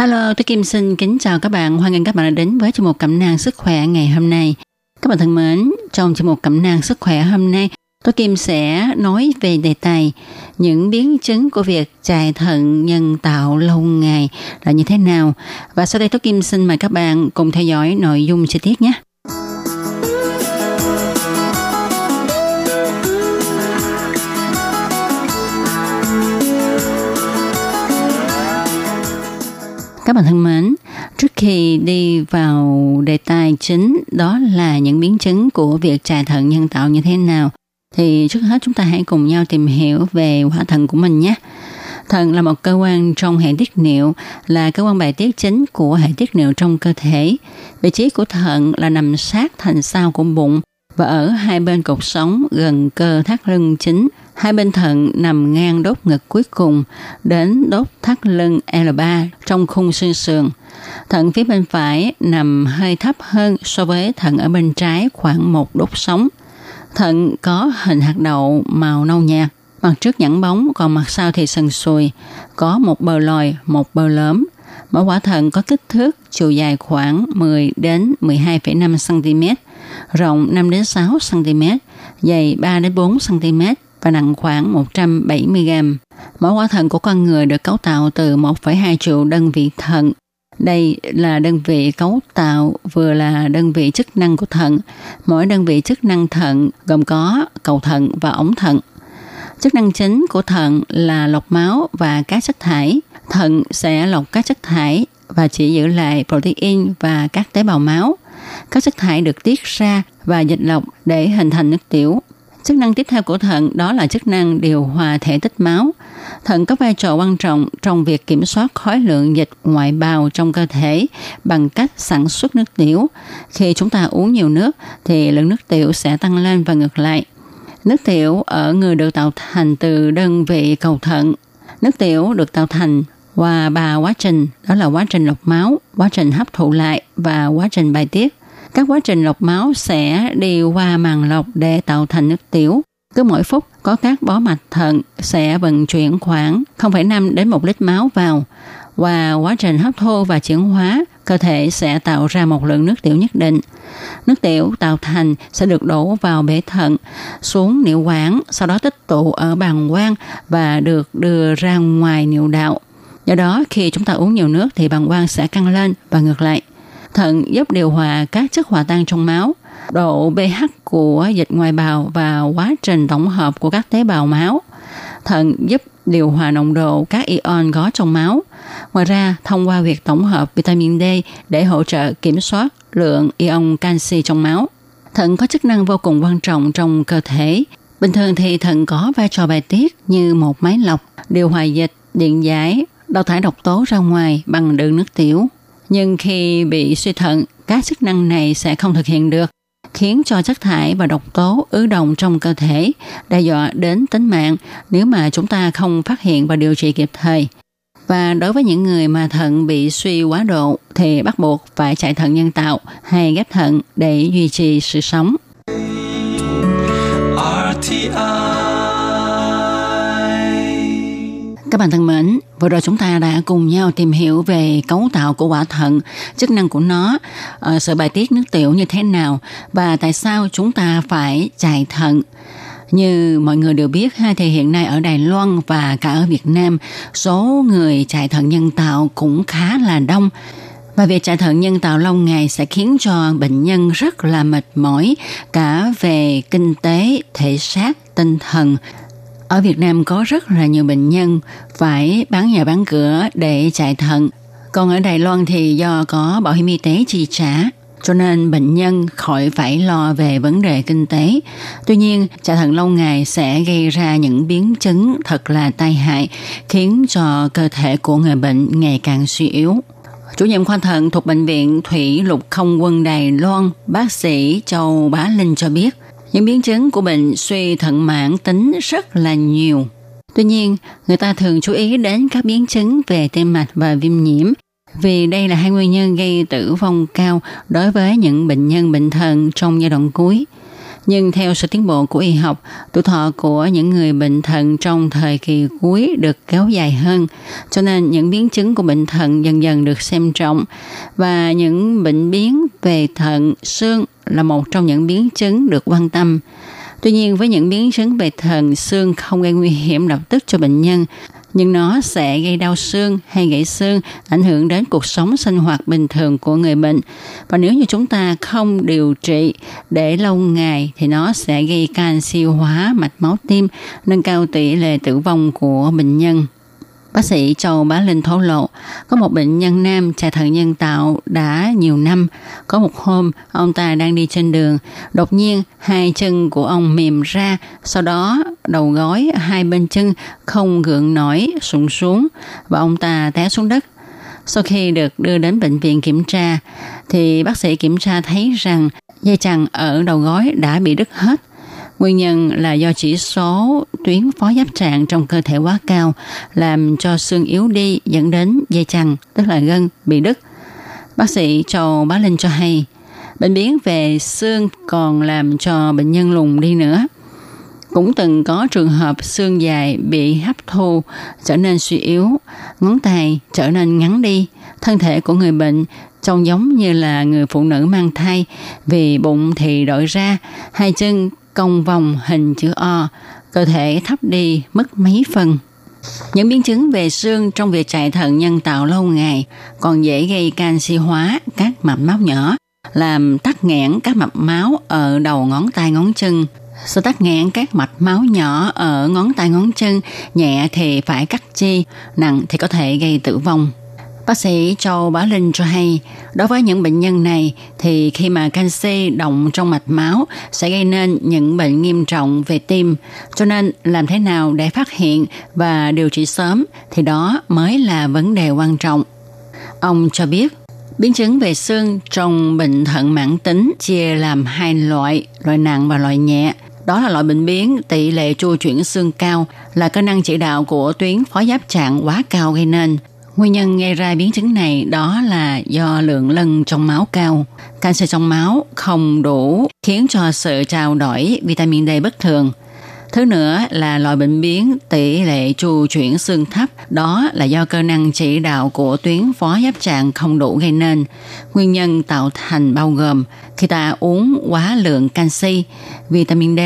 Hello, tôi Kim xin kính chào các bạn. Hoan nghênh các bạn đã đến với chương mục cẩm nang sức khỏe ngày hôm nay. Các bạn thân mến, trong chương mục cẩm nang sức khỏe hôm nay, tôi Kim sẽ nói về đề tài những biến chứng của việc chạy thận nhân tạo lâu ngày là như thế nào. Và sau đây tôi Kim xin mời các bạn cùng theo dõi nội dung chi tiết nhé. Các bạn thân mến, trước khi đi vào đề tài chính đó là những biến chứng của việc trà thận nhân tạo như thế nào thì trước hết chúng ta hãy cùng nhau tìm hiểu về quả thận của mình nhé. Thận là một cơ quan trong hệ tiết niệu, là cơ quan bài tiết chính của hệ tiết niệu trong cơ thể. Vị trí của thận là nằm sát thành sau của bụng và ở hai bên cột sống gần cơ thắt lưng chính Hai bên thận nằm ngang đốt ngực cuối cùng đến đốt thắt lưng L3 trong khung xương sườn. Thận phía bên phải nằm hơi thấp hơn so với thận ở bên trái khoảng một đốt sống. Thận có hình hạt đậu màu nâu nhạt, mặt trước nhẵn bóng còn mặt sau thì sần sùi, có một bờ lòi, một bờ lớn. Mỗi quả thận có kích thước chiều dài khoảng 10 đến 12,5 cm, rộng 5 đến 6 cm, dày 3 đến 4 cm và nặng khoảng 170 g. Mỗi quả thận của con người được cấu tạo từ 1,2 triệu đơn vị thận. Đây là đơn vị cấu tạo vừa là đơn vị chức năng của thận. Mỗi đơn vị chức năng thận gồm có cầu thận và ống thận. Chức năng chính của thận là lọc máu và các chất thải. Thận sẽ lọc các chất thải và chỉ giữ lại protein và các tế bào máu. Các chất thải được tiết ra và dịch lọc để hình thành nước tiểu. Chức năng tiếp theo của thận đó là chức năng điều hòa thể tích máu. Thận có vai trò quan trọng trong việc kiểm soát khối lượng dịch ngoại bào trong cơ thể bằng cách sản xuất nước tiểu. Khi chúng ta uống nhiều nước, thì lượng nước tiểu sẽ tăng lên và ngược lại. Nước tiểu ở người được tạo thành từ đơn vị cầu thận. Nước tiểu được tạo thành và ba quá trình, đó là quá trình lọc máu, quá trình hấp thụ lại và quá trình bài tiết các quá trình lọc máu sẽ đi qua màng lọc để tạo thành nước tiểu. Cứ mỗi phút có các bó mạch thận sẽ vận chuyển khoảng 0,5 đến 1 lít máu vào. Qua quá trình hấp thu và chuyển hóa, cơ thể sẽ tạo ra một lượng nước tiểu nhất định. Nước tiểu tạo thành sẽ được đổ vào bể thận, xuống niệu quản, sau đó tích tụ ở bàng quang và được đưa ra ngoài niệu đạo. Do đó, khi chúng ta uống nhiều nước thì bàng quang sẽ căng lên và ngược lại. Thận giúp điều hòa các chất hòa tan trong máu, độ pH của dịch ngoài bào và quá trình tổng hợp của các tế bào máu. Thận giúp điều hòa nồng độ các ion có trong máu. Ngoài ra, thông qua việc tổng hợp vitamin D để hỗ trợ kiểm soát lượng ion canxi trong máu. Thận có chức năng vô cùng quan trọng trong cơ thể. Bình thường thì thận có vai trò bài tiết như một máy lọc, điều hòa dịch, điện giải, đào thải độc tố ra ngoài bằng đường nước tiểu. Nhưng khi bị suy thận, các chức năng này sẽ không thực hiện được, khiến cho chất thải và độc tố ứ động trong cơ thể, đe dọa đến tính mạng nếu mà chúng ta không phát hiện và điều trị kịp thời. Và đối với những người mà thận bị suy quá độ thì bắt buộc phải chạy thận nhân tạo hay ghép thận để duy trì sự sống. RTI các bạn thân mến, vừa rồi chúng ta đã cùng nhau tìm hiểu về cấu tạo của quả thận, chức năng của nó, ờ, sự bài tiết nước tiểu như thế nào và tại sao chúng ta phải chạy thận. Như mọi người đều biết ha thì hiện nay ở Đài Loan và cả ở Việt Nam, số người chạy thận nhân tạo cũng khá là đông. Và việc chạy thận nhân tạo lâu ngày sẽ khiến cho bệnh nhân rất là mệt mỏi cả về kinh tế, thể xác, tinh thần ở Việt Nam có rất là nhiều bệnh nhân phải bán nhà bán cửa để chạy thận. Còn ở Đài Loan thì do có bảo hiểm y tế chi trả, cho nên bệnh nhân khỏi phải lo về vấn đề kinh tế. Tuy nhiên, chạy thận lâu ngày sẽ gây ra những biến chứng thật là tai hại, khiến cho cơ thể của người bệnh ngày càng suy yếu. Chủ nhiệm khoa thận thuộc Bệnh viện Thủy Lục Không quân Đài Loan, bác sĩ Châu Bá Linh cho biết, những biến chứng của bệnh suy thận mãn tính rất là nhiều. Tuy nhiên, người ta thường chú ý đến các biến chứng về tim mạch và viêm nhiễm vì đây là hai nguyên nhân gây tử vong cao đối với những bệnh nhân bệnh thận trong giai đoạn cuối. Nhưng theo sự tiến bộ của y học, tuổi thọ của những người bệnh thận trong thời kỳ cuối được kéo dài hơn, cho nên những biến chứng của bệnh thận dần dần được xem trọng và những bệnh biến về thận, xương là một trong những biến chứng được quan tâm. Tuy nhiên với những biến chứng về thần xương không gây nguy hiểm lập tức cho bệnh nhân, nhưng nó sẽ gây đau xương hay gãy xương, ảnh hưởng đến cuộc sống sinh hoạt bình thường của người bệnh. Và nếu như chúng ta không điều trị để lâu ngày thì nó sẽ gây canxi hóa mạch máu tim, nâng cao tỷ lệ tử vong của bệnh nhân. Bác sĩ Châu Bá Linh thổ lộ, có một bệnh nhân nam chạy thận nhân tạo đã nhiều năm. Có một hôm, ông ta đang đi trên đường. Đột nhiên, hai chân của ông mềm ra. Sau đó, đầu gối hai bên chân không gượng nổi, sụn xuống. Và ông ta té xuống đất. Sau khi được đưa đến bệnh viện kiểm tra, thì bác sĩ kiểm tra thấy rằng dây chằng ở đầu gối đã bị đứt hết Nguyên nhân là do chỉ số tuyến phó giáp trạng trong cơ thể quá cao, làm cho xương yếu đi dẫn đến dây chằng, tức là gân, bị đứt. Bác sĩ Châu Bá Linh cho hay, bệnh biến về xương còn làm cho bệnh nhân lùn đi nữa. Cũng từng có trường hợp xương dài bị hấp thu, trở nên suy yếu, ngón tay trở nên ngắn đi, thân thể của người bệnh trông giống như là người phụ nữ mang thai vì bụng thì đổi ra, hai chân cong vòng hình chữ O, cơ thể thấp đi mất mấy phần. Những biến chứng về xương trong việc chạy thận nhân tạo lâu ngày còn dễ gây canxi hóa các mạch máu nhỏ, làm tắc nghẽn các mạch máu ở đầu ngón tay ngón chân. Sự tắc nghẽn các mạch máu nhỏ ở ngón tay ngón chân nhẹ thì phải cắt chi, nặng thì có thể gây tử vong. Bác sĩ Châu Bá Linh cho hay, đối với những bệnh nhân này thì khi mà canxi động trong mạch máu sẽ gây nên những bệnh nghiêm trọng về tim. Cho nên làm thế nào để phát hiện và điều trị sớm thì đó mới là vấn đề quan trọng. Ông cho biết, biến chứng về xương trong bệnh thận mãn tính chia làm hai loại, loại nặng và loại nhẹ. Đó là loại bệnh biến tỷ lệ chu chuyển xương cao là cơ năng chỉ đạo của tuyến phó giáp trạng quá cao gây nên Nguyên nhân gây ra biến chứng này đó là do lượng lân trong máu cao. Canxi trong máu không đủ khiến cho sự trao đổi vitamin D bất thường. Thứ nữa là loại bệnh biến tỷ lệ chu chuyển xương thấp, đó là do cơ năng chỉ đạo của tuyến phó giáp trạng không đủ gây nên. Nguyên nhân tạo thành bao gồm khi ta uống quá lượng canxi, vitamin D,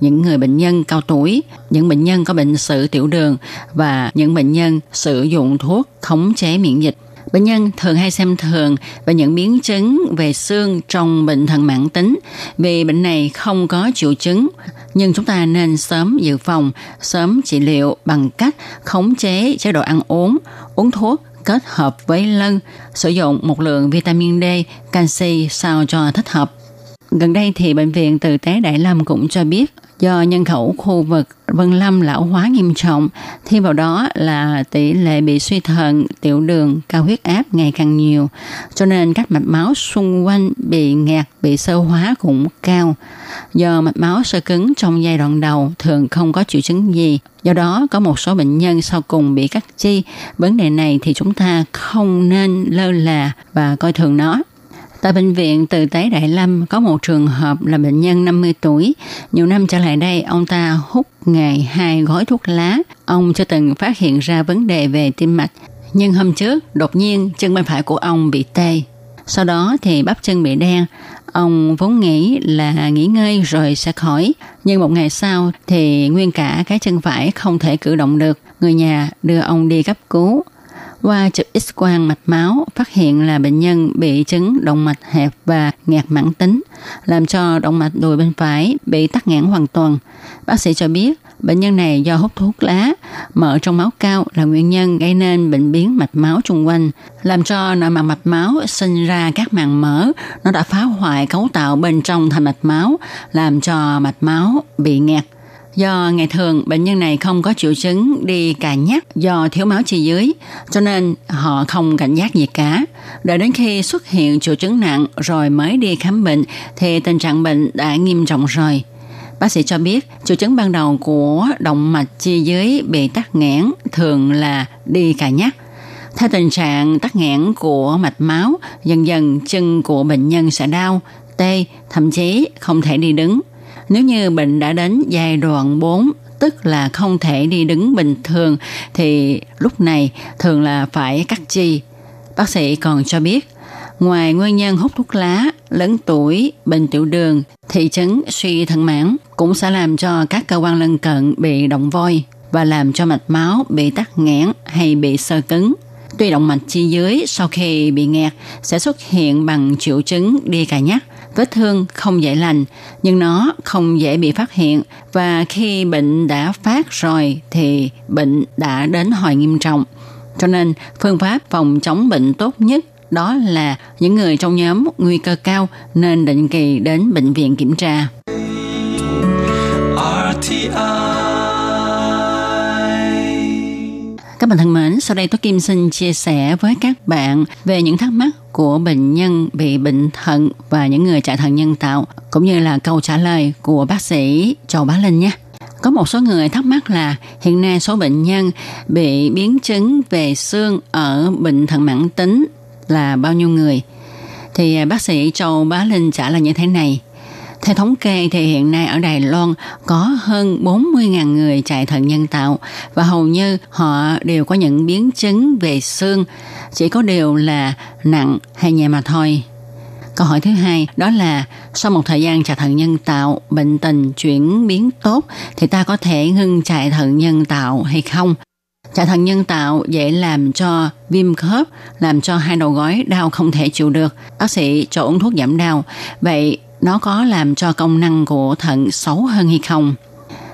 những người bệnh nhân cao tuổi, những bệnh nhân có bệnh sử tiểu đường và những bệnh nhân sử dụng thuốc khống chế miễn dịch. Bệnh nhân thường hay xem thường và những biến chứng về xương trong bệnh thận mãn tính vì bệnh này không có triệu chứng nhưng chúng ta nên sớm dự phòng, sớm trị liệu bằng cách khống chế chế độ ăn uống, uống thuốc kết hợp với lân, sử dụng một lượng vitamin D, canxi sao cho thích hợp. Gần đây thì Bệnh viện Từ Tế Đại Lâm cũng cho biết do nhân khẩu khu vực Vân Lâm lão hóa nghiêm trọng, thêm vào đó là tỷ lệ bị suy thận, tiểu đường, cao huyết áp ngày càng nhiều, cho nên các mạch máu xung quanh bị nghẹt, bị sơ hóa cũng cao. Do mạch máu sơ cứng trong giai đoạn đầu thường không có triệu chứng gì, do đó có một số bệnh nhân sau cùng bị cắt chi. Vấn đề này thì chúng ta không nên lơ là và coi thường nó. Tại bệnh viện Từ Tế Đại Lâm có một trường hợp là bệnh nhân 50 tuổi. Nhiều năm trở lại đây, ông ta hút ngày hai gói thuốc lá. Ông chưa từng phát hiện ra vấn đề về tim mạch. Nhưng hôm trước, đột nhiên chân bên phải của ông bị tê. Sau đó thì bắp chân bị đen. Ông vốn nghĩ là nghỉ ngơi rồi sẽ khỏi. Nhưng một ngày sau thì nguyên cả cái chân phải không thể cử động được. Người nhà đưa ông đi cấp cứu. Qua chụp x-quang mạch máu, phát hiện là bệnh nhân bị chứng động mạch hẹp và nghẹt mãn tính, làm cho động mạch đùi bên phải bị tắc nghẽn hoàn toàn. Bác sĩ cho biết, bệnh nhân này do hút thuốc lá, mỡ trong máu cao là nguyên nhân gây nên bệnh biến mạch máu xung quanh, làm cho nội mạc mạch máu sinh ra các màng mỡ, nó đã phá hoại cấu tạo bên trong thành mạch máu, làm cho mạch máu bị nghẹt Do ngày thường bệnh nhân này không có triệu chứng đi cà nhắc do thiếu máu chi dưới, cho nên họ không cảnh giác gì cả. Đợi đến khi xuất hiện triệu chứng nặng rồi mới đi khám bệnh thì tình trạng bệnh đã nghiêm trọng rồi. Bác sĩ cho biết triệu chứng ban đầu của động mạch chi dưới bị tắc nghẽn thường là đi cà nhắc. Theo tình trạng tắc nghẽn của mạch máu, dần dần chân của bệnh nhân sẽ đau, tê, thậm chí không thể đi đứng. Nếu như bệnh đã đến giai đoạn 4, tức là không thể đi đứng bình thường, thì lúc này thường là phải cắt chi. Bác sĩ còn cho biết, ngoài nguyên nhân hút thuốc lá, lớn tuổi, bệnh tiểu đường, thị trấn suy thận mãn cũng sẽ làm cho các cơ quan lân cận bị động voi và làm cho mạch máu bị tắc nghẽn hay bị sơ cứng. Tuy động mạch chi dưới sau khi bị nghẹt sẽ xuất hiện bằng triệu chứng đi cà nhắc, vết thương không dễ lành, nhưng nó không dễ bị phát hiện và khi bệnh đã phát rồi thì bệnh đã đến hồi nghiêm trọng. Cho nên phương pháp phòng chống bệnh tốt nhất đó là những người trong nhóm nguy cơ cao nên định kỳ đến bệnh viện kiểm tra. RTI bạn thân mến, sau đây tôi Kim xin chia sẻ với các bạn về những thắc mắc của bệnh nhân bị bệnh thận và những người chạy thận nhân tạo, cũng như là câu trả lời của bác sĩ Châu Bá Linh nhé. Có một số người thắc mắc là hiện nay số bệnh nhân bị biến chứng về xương ở bệnh thận mãn tính là bao nhiêu người? Thì à, bác sĩ Châu Bá Linh trả lời như thế này. Theo thống kê thì hiện nay ở Đài Loan có hơn 40.000 người chạy thận nhân tạo và hầu như họ đều có những biến chứng về xương, chỉ có điều là nặng hay nhẹ mà thôi. Câu hỏi thứ hai đó là sau một thời gian chạy thận nhân tạo, bệnh tình chuyển biến tốt thì ta có thể ngưng chạy thận nhân tạo hay không? Chạy thận nhân tạo dễ làm cho viêm khớp, làm cho hai đầu gối đau không thể chịu được. Bác sĩ cho uống thuốc giảm đau. Vậy nó có làm cho công năng của thận xấu hơn hay không?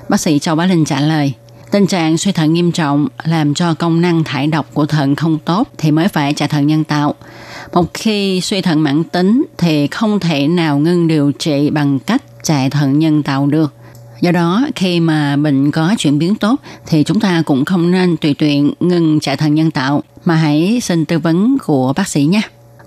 Bác sĩ Châu Bá Linh trả lời, tình trạng suy thận nghiêm trọng làm cho công năng thải độc của thận không tốt thì mới phải chạy thận nhân tạo. Một khi suy thận mãn tính thì không thể nào ngưng điều trị bằng cách chạy thận nhân tạo được. Do đó, khi mà bệnh có chuyển biến tốt thì chúng ta cũng không nên tùy tiện ngừng chạy thận nhân tạo mà hãy xin tư vấn của bác sĩ nhé.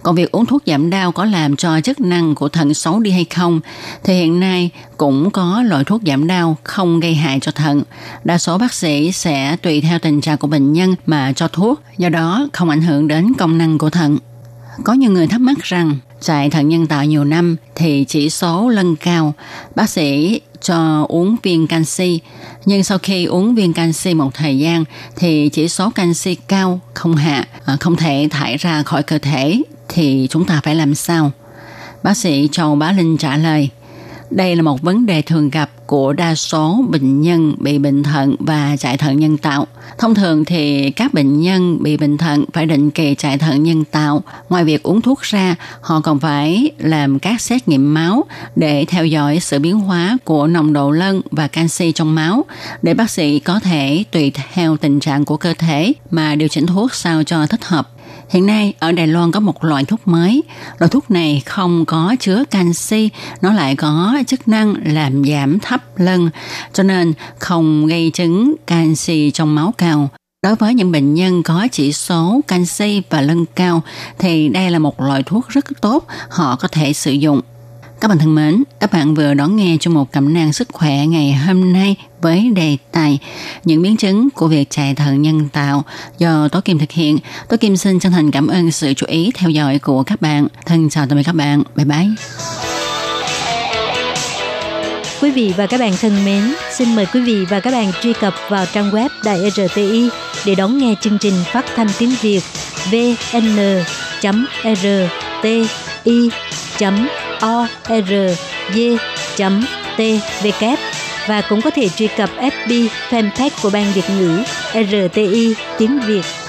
Còn việc uống thuốc giảm đau có làm cho chức năng của thận xấu đi hay không thì hiện nay cũng có loại thuốc giảm đau không gây hại cho thận. Đa số bác sĩ sẽ tùy theo tình trạng của bệnh nhân mà cho thuốc, do đó không ảnh hưởng đến công năng của thận. Có nhiều người thắc mắc rằng chạy thận nhân tạo nhiều năm thì chỉ số lân cao. Bác sĩ cho uống viên canxi, nhưng sau khi uống viên canxi một thời gian thì chỉ số canxi cao không hạ, à, không thể thải ra khỏi cơ thể thì chúng ta phải làm sao? Bác sĩ Châu Bá Linh trả lời, đây là một vấn đề thường gặp của đa số bệnh nhân bị bệnh thận và chạy thận nhân tạo. Thông thường thì các bệnh nhân bị bệnh thận phải định kỳ chạy thận nhân tạo. Ngoài việc uống thuốc ra, họ còn phải làm các xét nghiệm máu để theo dõi sự biến hóa của nồng độ lân và canxi trong máu để bác sĩ có thể tùy theo tình trạng của cơ thể mà điều chỉnh thuốc sao cho thích hợp. Hiện nay ở Đài Loan có một loại thuốc mới. Loại thuốc này không có chứa canxi, nó lại có chức năng làm giảm thấp lân, cho nên không gây chứng canxi trong máu cao. Đối với những bệnh nhân có chỉ số canxi và lân cao thì đây là một loại thuốc rất tốt, họ có thể sử dụng. Các bạn thân mến, các bạn vừa đón nghe trong một cẩm nang sức khỏe ngày hôm nay với đề tài những biến chứng của việc chạy thận nhân tạo do Tố Kim thực hiện. Tố Kim xin chân thành cảm ơn sự chú ý theo dõi của các bạn. Thân chào tạm biệt các bạn. Bye bye. Quý vị và các bạn thân mến, xin mời quý vị và các bạn truy cập vào trang web Đài RTI để đón nghe chương trình phát thanh tiếng Việt vn.rti o chấm t v k và cũng có thể truy cập FB fanpage của Ban Việt ngữ RTI tiếng Việt.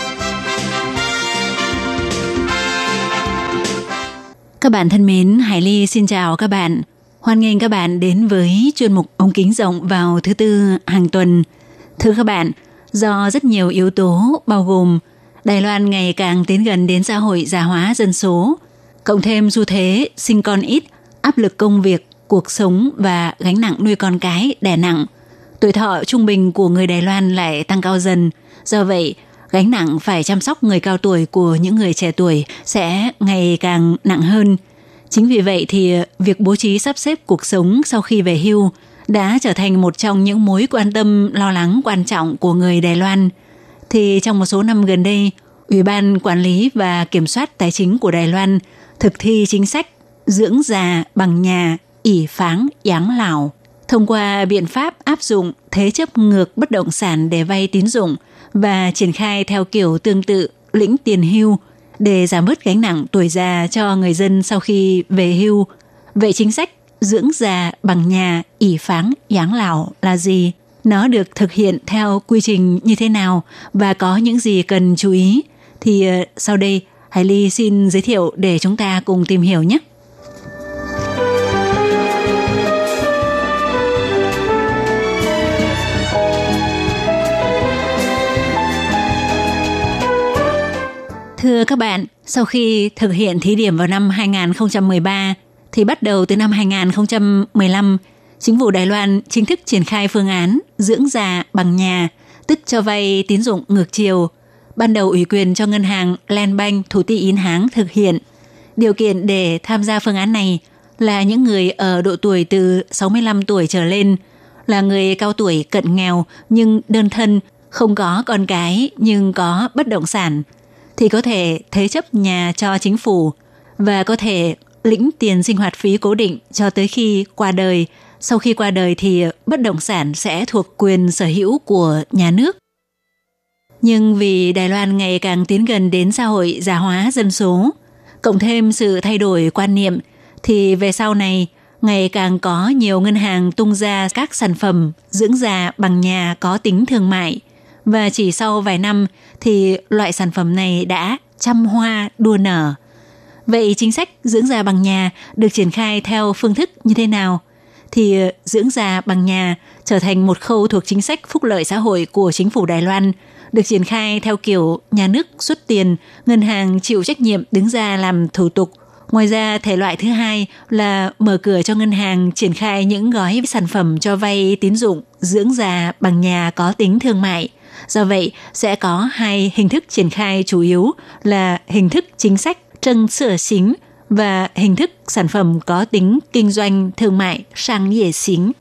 Các bạn thân mến, Hải Ly xin chào các bạn. Hoan nghênh các bạn đến với chuyên mục ống kính rộng vào thứ tư hàng tuần. Thưa các bạn, do rất nhiều yếu tố bao gồm Đài Loan ngày càng tiến gần đến xã hội già hóa dân số, cộng thêm xu thế sinh con ít, áp lực công việc, cuộc sống và gánh nặng nuôi con cái đè nặng. Tuổi thọ trung bình của người Đài Loan lại tăng cao dần, do vậy gánh nặng phải chăm sóc người cao tuổi của những người trẻ tuổi sẽ ngày càng nặng hơn. Chính vì vậy thì việc bố trí sắp xếp cuộc sống sau khi về hưu đã trở thành một trong những mối quan tâm lo lắng quan trọng của người Đài Loan. Thì trong một số năm gần đây, Ủy ban Quản lý và Kiểm soát Tài chính của Đài Loan thực thi chính sách dưỡng già bằng nhà, ỉ pháng, giáng lảo thông qua biện pháp áp dụng thế chấp ngược bất động sản để vay tín dụng và triển khai theo kiểu tương tự lĩnh tiền hưu để giảm bớt gánh nặng tuổi già cho người dân sau khi về hưu. Vậy chính sách dưỡng già bằng nhà, ỉ pháng, giáng lão là gì? Nó được thực hiện theo quy trình như thế nào và có những gì cần chú ý? Thì ờ, sau đây Hải Ly xin giới thiệu để chúng ta cùng tìm hiểu nhé. Thưa các bạn, sau khi thực hiện thí điểm vào năm 2013, thì bắt đầu từ năm 2015, chính phủ Đài Loan chính thức triển khai phương án dưỡng già bằng nhà, tức cho vay tín dụng ngược chiều – ban đầu ủy quyền cho ngân hàng Land Bank Thủ Ti Yến Háng thực hiện. Điều kiện để tham gia phương án này là những người ở độ tuổi từ 65 tuổi trở lên, là người cao tuổi cận nghèo nhưng đơn thân, không có con cái nhưng có bất động sản, thì có thể thế chấp nhà cho chính phủ và có thể lĩnh tiền sinh hoạt phí cố định cho tới khi qua đời. Sau khi qua đời thì bất động sản sẽ thuộc quyền sở hữu của nhà nước. Nhưng vì Đài Loan ngày càng tiến gần đến xã hội già hóa dân số, cộng thêm sự thay đổi quan niệm, thì về sau này ngày càng có nhiều ngân hàng tung ra các sản phẩm dưỡng già bằng nhà có tính thương mại. Và chỉ sau vài năm thì loại sản phẩm này đã trăm hoa đua nở. Vậy chính sách dưỡng già bằng nhà được triển khai theo phương thức như thế nào? Thì dưỡng già bằng nhà trở thành một khâu thuộc chính sách phúc lợi xã hội của chính phủ Đài Loan – được triển khai theo kiểu nhà nước xuất tiền, ngân hàng chịu trách nhiệm đứng ra làm thủ tục. Ngoài ra, thể loại thứ hai là mở cửa cho ngân hàng triển khai những gói sản phẩm cho vay tín dụng dưỡng già bằng nhà có tính thương mại. Do vậy, sẽ có hai hình thức triển khai chủ yếu là hình thức chính sách trân sửa xính và hình thức sản phẩm có tính kinh doanh thương mại sang dễ xính.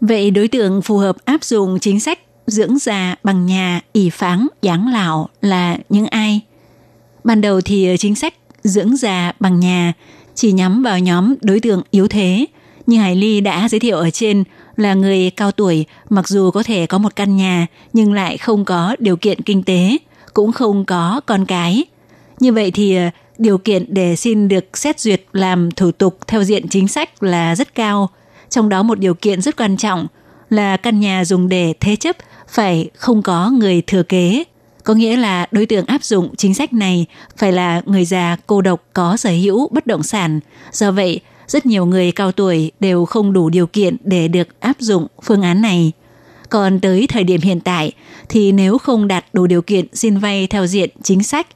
Vậy đối tượng phù hợp áp dụng chính sách dưỡng già bằng nhà, ỷ pháng, giảng lão là những ai? Ban đầu thì chính sách dưỡng già bằng nhà chỉ nhắm vào nhóm đối tượng yếu thế, như Hải Ly đã giới thiệu ở trên là người cao tuổi mặc dù có thể có một căn nhà nhưng lại không có điều kiện kinh tế, cũng không có con cái. Như vậy thì ờ, điều kiện để xin được xét duyệt làm thủ tục theo diện chính sách là rất cao. Trong đó một điều kiện rất quan trọng là căn nhà dùng để thế chấp phải không có người thừa kế. Có nghĩa là đối tượng áp dụng chính sách này phải là người già cô độc có sở hữu bất động sản. Do vậy, rất nhiều người cao tuổi đều không đủ điều kiện để được áp dụng phương án này. Còn tới thời điểm hiện tại, thì nếu không đạt đủ điều kiện xin vay theo diện chính sách,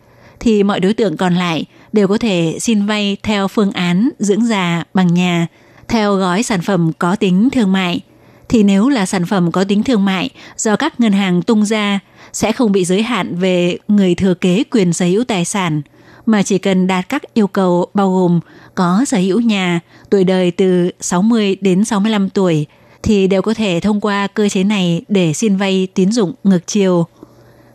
thì mọi đối tượng còn lại đều có thể xin vay theo phương án dưỡng già bằng nhà, theo gói sản phẩm có tính thương mại thì nếu là sản phẩm có tính thương mại do các ngân hàng tung ra, sẽ không bị giới hạn về người thừa kế quyền sở hữu tài sản mà chỉ cần đạt các yêu cầu bao gồm có sở hữu nhà, tuổi đời từ 60 đến 65 tuổi thì đều có thể thông qua cơ chế này để xin vay tín dụng ngược chiều.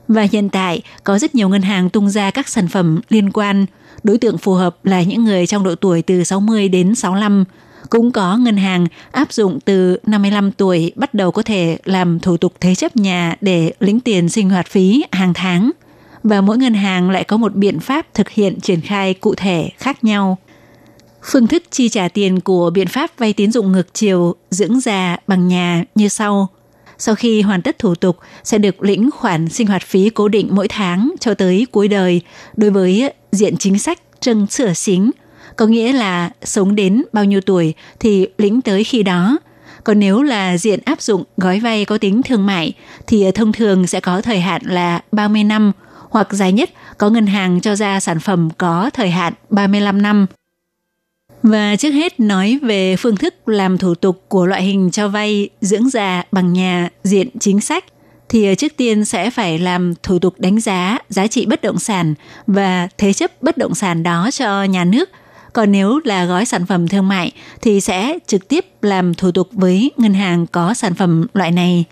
Và hiện tại có rất nhiều ngân hàng tung ra các sản phẩm liên quan. Đối tượng phù hợp là những người trong độ tuổi từ 60 đến 65. Cũng có ngân hàng áp dụng từ 55 tuổi bắt đầu có thể làm thủ tục thế chấp nhà để lĩnh tiền sinh hoạt phí hàng tháng. Và mỗi ngân hàng lại có một biện pháp thực hiện triển khai cụ thể khác nhau. Phương thức chi trả tiền của biện pháp vay tín dụng ngược chiều dưỡng già bằng nhà như sau. Sau khi hoàn tất thủ tục, sẽ được lĩnh khoản sinh hoạt phí cố định mỗi tháng cho tới cuối đời đối với diện chính sách trân sửa xính, có nghĩa là sống đến bao nhiêu tuổi thì lĩnh tới khi đó. Còn nếu là diện áp dụng gói vay có tính thương mại thì thông thường sẽ có thời hạn là 30 năm hoặc dài nhất có ngân hàng cho ra sản phẩm có thời hạn 35 năm. Và trước hết nói về phương thức làm thủ tục của loại hình cho vay dưỡng già bằng nhà diện chính sách, thì trước tiên sẽ phải làm thủ tục đánh giá giá trị bất động sản và thế chấp bất động sản đó cho nhà nước. Còn nếu là gói sản phẩm thương mại thì sẽ trực tiếp làm thủ tục với ngân hàng có sản phẩm loại này.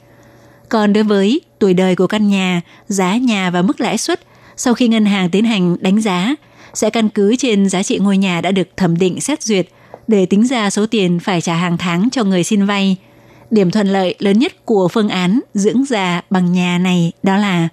Còn đối với tuổi đời của căn nhà, giá nhà và mức lãi suất sau khi ngân hàng tiến hành đánh giá sẽ căn cứ trên giá trị ngôi nhà đã được thẩm định xét duyệt để tính ra số tiền phải trả hàng tháng cho người xin vay. Điểm thuận lợi lớn nhất của phương án dưỡng già bằng nhà này đó là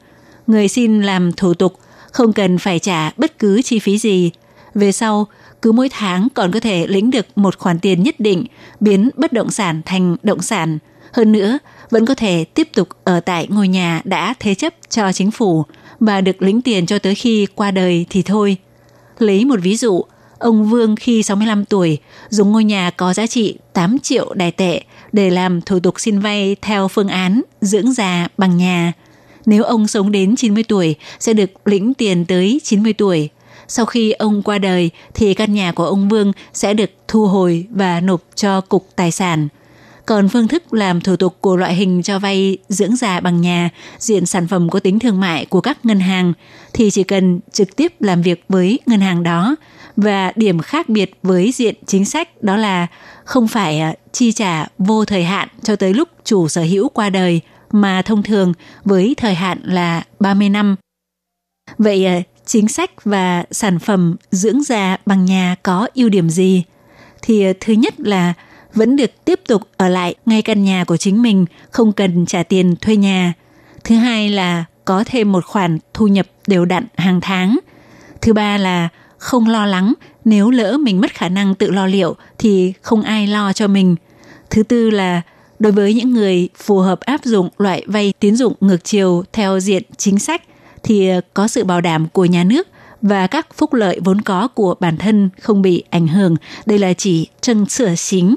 người xin làm thủ tục không cần phải trả bất cứ chi phí gì. Về sau, cứ mỗi tháng còn có thể lĩnh được một khoản tiền nhất định biến bất động sản thành động sản. Hơn nữa, vẫn có thể tiếp tục ở tại ngôi nhà đã thế chấp cho chính phủ và được lĩnh tiền cho tới khi qua đời thì thôi. Lấy một ví dụ, ông Vương khi 65 tuổi dùng ngôi nhà có giá trị 8 triệu đài tệ để làm thủ tục xin vay theo phương án dưỡng già bằng nhà. Nếu ông sống đến 90 tuổi sẽ được lĩnh tiền tới 90 tuổi. Sau khi ông qua đời thì căn nhà của ông Vương sẽ được thu hồi và nộp cho cục tài sản. Còn phương thức làm thủ tục của loại hình cho vay dưỡng già bằng nhà, diện sản phẩm có tính thương mại của các ngân hàng thì chỉ cần trực tiếp làm việc với ngân hàng đó và điểm khác biệt với diện chính sách đó là không phải à, chi trả vô thời hạn cho tới lúc chủ sở hữu qua đời mà thông thường với thời hạn là 30 năm. Vậy à, chính sách và sản phẩm dưỡng già bằng nhà có ưu điểm gì? Thì à, thứ nhất là vẫn được tiếp tục ở lại ngay căn nhà của chính mình, không cần trả tiền thuê nhà. Thứ hai là có thêm một khoản thu nhập đều đặn hàng tháng. Thứ ba là không lo lắng nếu lỡ mình mất khả năng tự lo liệu thì không ai lo cho mình. Thứ tư là đối với những người phù hợp áp dụng loại vay tín dụng ngược chiều theo diện chính sách thì ờ, có sự bảo đảm của nhà nước và các phúc lợi vốn có của bản thân không bị ảnh hưởng. Đây là chỉ chân sửa xính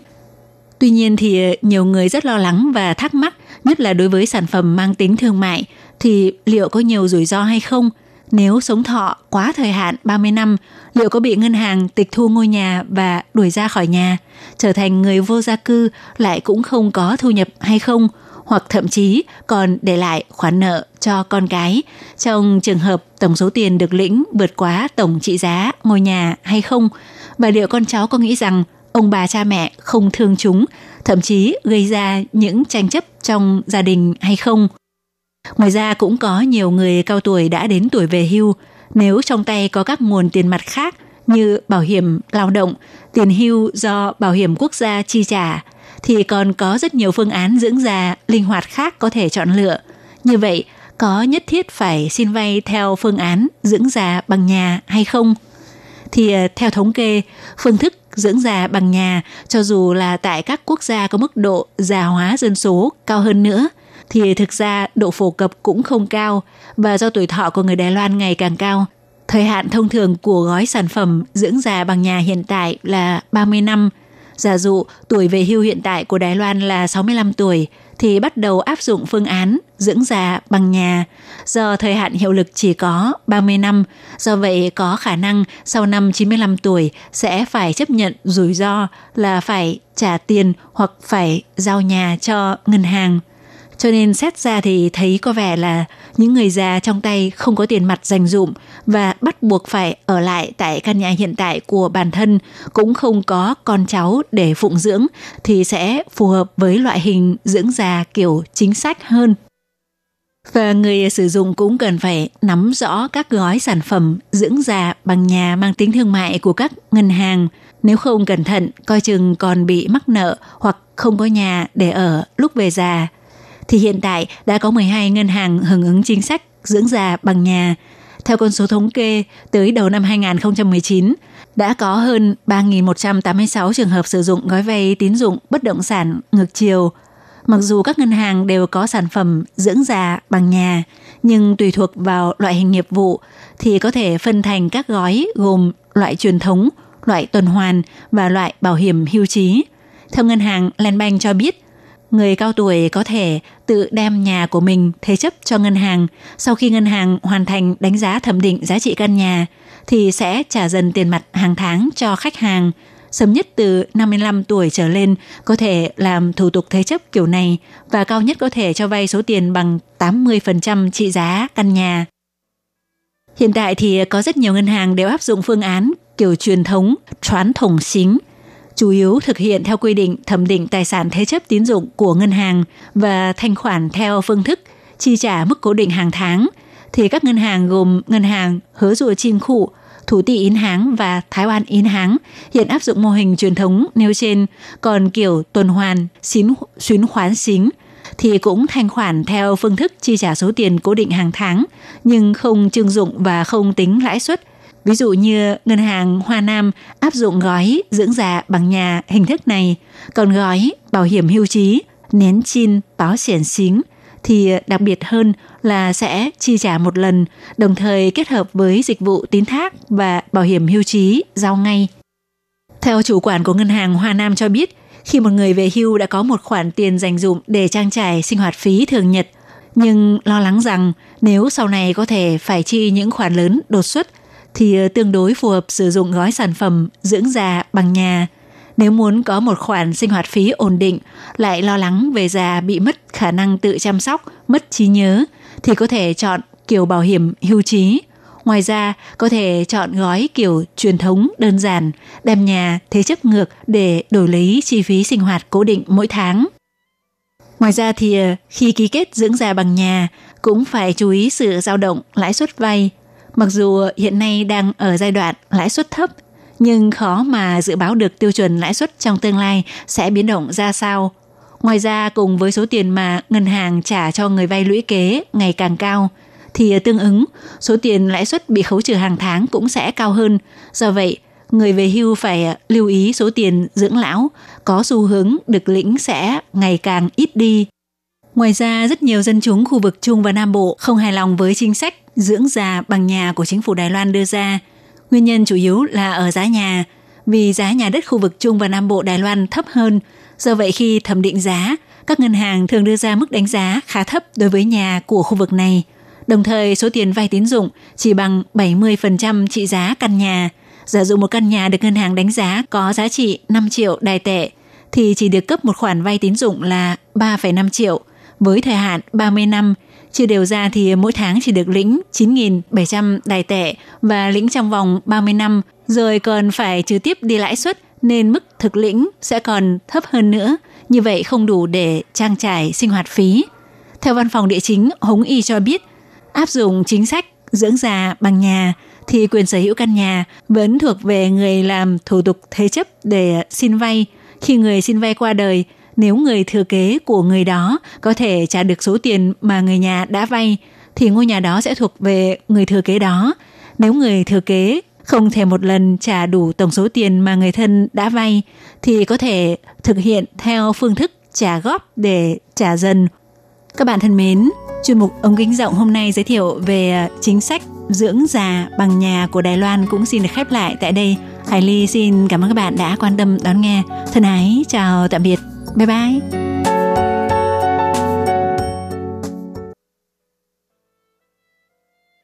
Tuy nhiên thì ờ, nhiều người rất lo lắng và thắc mắc, nhất là đối với sản phẩm mang tính thương mại, thì liệu có nhiều rủi ro hay không? Nếu sống thọ quá thời hạn 30 năm, liệu có bị ngân hàng tịch thu ngôi nhà và đuổi ra khỏi nhà, trở thành người vô gia cư lại cũng không có thu nhập hay không? Hoặc thậm chí còn để lại khoản nợ cho con cái trong trường hợp tổng số tiền được lĩnh vượt quá tổng trị giá ngôi nhà hay không? Và liệu con cháu có nghĩ rằng ông bà cha mẹ không thương chúng, thậm chí gây ra những tranh chấp trong gia đình hay không. Ngoài ra cũng có nhiều người cao tuổi đã đến tuổi về hưu, nếu trong tay có các nguồn tiền mặt khác như bảo hiểm lao động, tiền hưu do bảo hiểm quốc gia chi trả, thì còn có rất nhiều phương án dưỡng già linh hoạt khác có thể chọn lựa. Như vậy, có nhất thiết phải xin vay theo phương án dưỡng già bằng nhà hay không? Thì ờ, theo thống kê, phương thức dưỡng già bằng nhà, cho dù là tại các quốc gia có mức độ già hóa dân số cao hơn nữa, thì thực ra độ phổ cập cũng không cao và do tuổi thọ của người Đài Loan ngày càng cao. Thời hạn thông thường của gói sản phẩm dưỡng già bằng nhà hiện tại là 30 năm. Giả dụ, tuổi về hưu hiện tại của Đài Loan là 65 tuổi thì bắt đầu áp dụng phương án dưỡng già bằng nhà. Do thời hạn hiệu lực chỉ có 30 năm, do vậy có khả năng sau năm 95 tuổi sẽ phải chấp nhận rủi ro là phải trả tiền hoặc phải giao nhà cho ngân hàng. Cho nên xét ra thì thấy có vẻ là những người già trong tay không có tiền mặt dành dụm và bắt buộc phải ở lại tại căn nhà hiện tại của bản thân cũng không có con cháu để phụng dưỡng thì sẽ phù hợp với loại hình dưỡng già kiểu chính sách hơn. Và người sử dụng cũng cần phải nắm rõ các gói sản phẩm dưỡng già bằng nhà mang tính thương mại của các ngân hàng. Nếu không cẩn thận, coi chừng còn bị mắc nợ hoặc không có nhà để ở lúc về già. Thì hiện tại đã có 12 ngân hàng hưởng ứng chính sách dưỡng già bằng nhà. Theo con số thống kê, tới đầu năm 2019, đã có hơn 3.186 trường hợp sử dụng gói vay tín dụng bất động sản ngược chiều. Mặc dù các ngân hàng đều có sản phẩm dưỡng già bằng nhà, nhưng tùy thuộc vào loại hình nghiệp vụ thì có thể phân thành các gói gồm loại truyền thống, loại tuần hoàn và loại bảo hiểm hưu trí. Theo ngân hàng Landbank cho biết, người cao tuổi có thể tự đem nhà của mình thế chấp cho ngân hàng sau khi ngân hàng hoàn thành đánh giá thẩm định giá trị căn nhà thì sẽ trả dần tiền mặt hàng tháng cho khách hàng. Sớm nhất từ 55 tuổi trở lên có thể làm thủ tục thế chấp kiểu này và cao nhất có thể cho vay số tiền bằng 80% trị giá căn nhà. Hiện tại thì có rất nhiều ngân hàng đều áp dụng phương án kiểu truyền thống, choán thổng xính – chủ yếu thực hiện theo quy định thẩm định tài sản thế chấp tín dụng của ngân hàng và thanh khoản theo phương thức chi trả mức cố định hàng tháng, thì các ngân hàng gồm ngân hàng Hứa Rùa Chim Khụ, Thủ Tị Yến Háng và Thái An Yến Háng hiện áp dụng mô hình truyền thống nêu trên, còn kiểu tuần hoàn, xín, xuyến khoán xính thì cũng thanh khoản theo phương thức chi trả số tiền cố định hàng tháng, nhưng không trưng dụng và không tính lãi suất Ví dụ như ngân hàng Hoa Nam áp dụng gói dưỡng già bằng nhà hình thức này, còn gói bảo hiểm hưu trí, nén chin, báo xiển xính thì đặc biệt hơn là sẽ chi trả một lần, đồng thời kết hợp với dịch vụ tín thác và bảo hiểm hưu trí giao ngay. Theo chủ quản của ngân hàng Hoa Nam cho biết, khi một người về hưu đã có một khoản tiền dành dụng để trang trải sinh hoạt phí thường nhật, nhưng lo lắng rằng nếu sau này có thể phải chi những khoản lớn đột xuất thì ờ, tương đối phù hợp sử dụng gói sản phẩm dưỡng già bằng nhà. Nếu muốn có một khoản sinh hoạt phí ổn định, lại lo lắng về già bị mất khả năng tự chăm sóc, mất trí nhớ, thì có thể chọn kiểu bảo hiểm hưu trí. Ngoài ra, có thể chọn gói kiểu truyền thống đơn giản, đem nhà thế chấp ngược để đổi lấy chi phí sinh hoạt cố định mỗi tháng. Ngoài ra thì ờ, khi ký kết dưỡng già bằng nhà, cũng phải chú ý sự dao động lãi suất vay Mặc dù hiện nay đang ở giai đoạn lãi suất thấp, nhưng khó mà dự báo được tiêu chuẩn lãi suất trong tương lai sẽ biến động ra sao. Ngoài ra, cùng với số tiền mà ngân hàng trả cho người vay lũy kế ngày càng cao, thì tương ứng số tiền lãi suất bị khấu trừ hàng tháng cũng sẽ cao hơn. Do vậy, người về hưu phải lưu ý số tiền dưỡng lão có xu hướng được lĩnh sẽ ngày càng ít đi. Ngoài ra, rất nhiều dân chúng khu vực Trung và Nam Bộ không hài lòng với chính sách dưỡng già bằng nhà của chính phủ Đài Loan đưa ra. Nguyên nhân chủ yếu là ở giá nhà, vì giá nhà đất khu vực Trung và Nam Bộ Đài Loan thấp hơn. Do vậy khi thẩm định giá, các ngân hàng thường đưa ra mức đánh giá khá thấp đối với nhà của khu vực này. Đồng thời số tiền vay tín dụng chỉ bằng 70% trị giá căn nhà. Giả dụ một căn nhà được ngân hàng đánh giá có giá trị 5 triệu đài tệ, thì chỉ được cấp một khoản vay tín dụng là 3,5 triệu với thời hạn 30 năm Chia đều ra thì mỗi tháng chỉ được lĩnh 9.700 đài tệ và lĩnh trong vòng 30 năm, rồi còn phải trừ tiếp đi lãi suất nên mức thực lĩnh sẽ còn thấp hơn nữa. Như vậy không đủ để trang trải sinh hoạt phí. Theo văn phòng địa chính, Hống Y cho biết, áp dụng chính sách dưỡng già bằng nhà thì quyền sở hữu căn nhà vẫn thuộc về người làm thủ tục thế chấp để xin vay. Khi người xin vay qua đời nếu người thừa kế của người đó có thể trả được số tiền mà người nhà đã vay thì ngôi nhà đó sẽ thuộc về người thừa kế đó. Nếu người thừa kế không thể một lần trả đủ tổng số tiền mà người thân đã vay thì có thể thực hiện theo phương thức trả góp để trả dần. Các bạn thân mến, chuyên mục ống kính rộng hôm nay giới thiệu về chính sách dưỡng già bằng nhà của Đài Loan cũng xin được khép lại tại đây. Hải Ly xin cảm ơn các bạn đã quan tâm đón nghe. Thân ái, chào tạm biệt. Bye bye!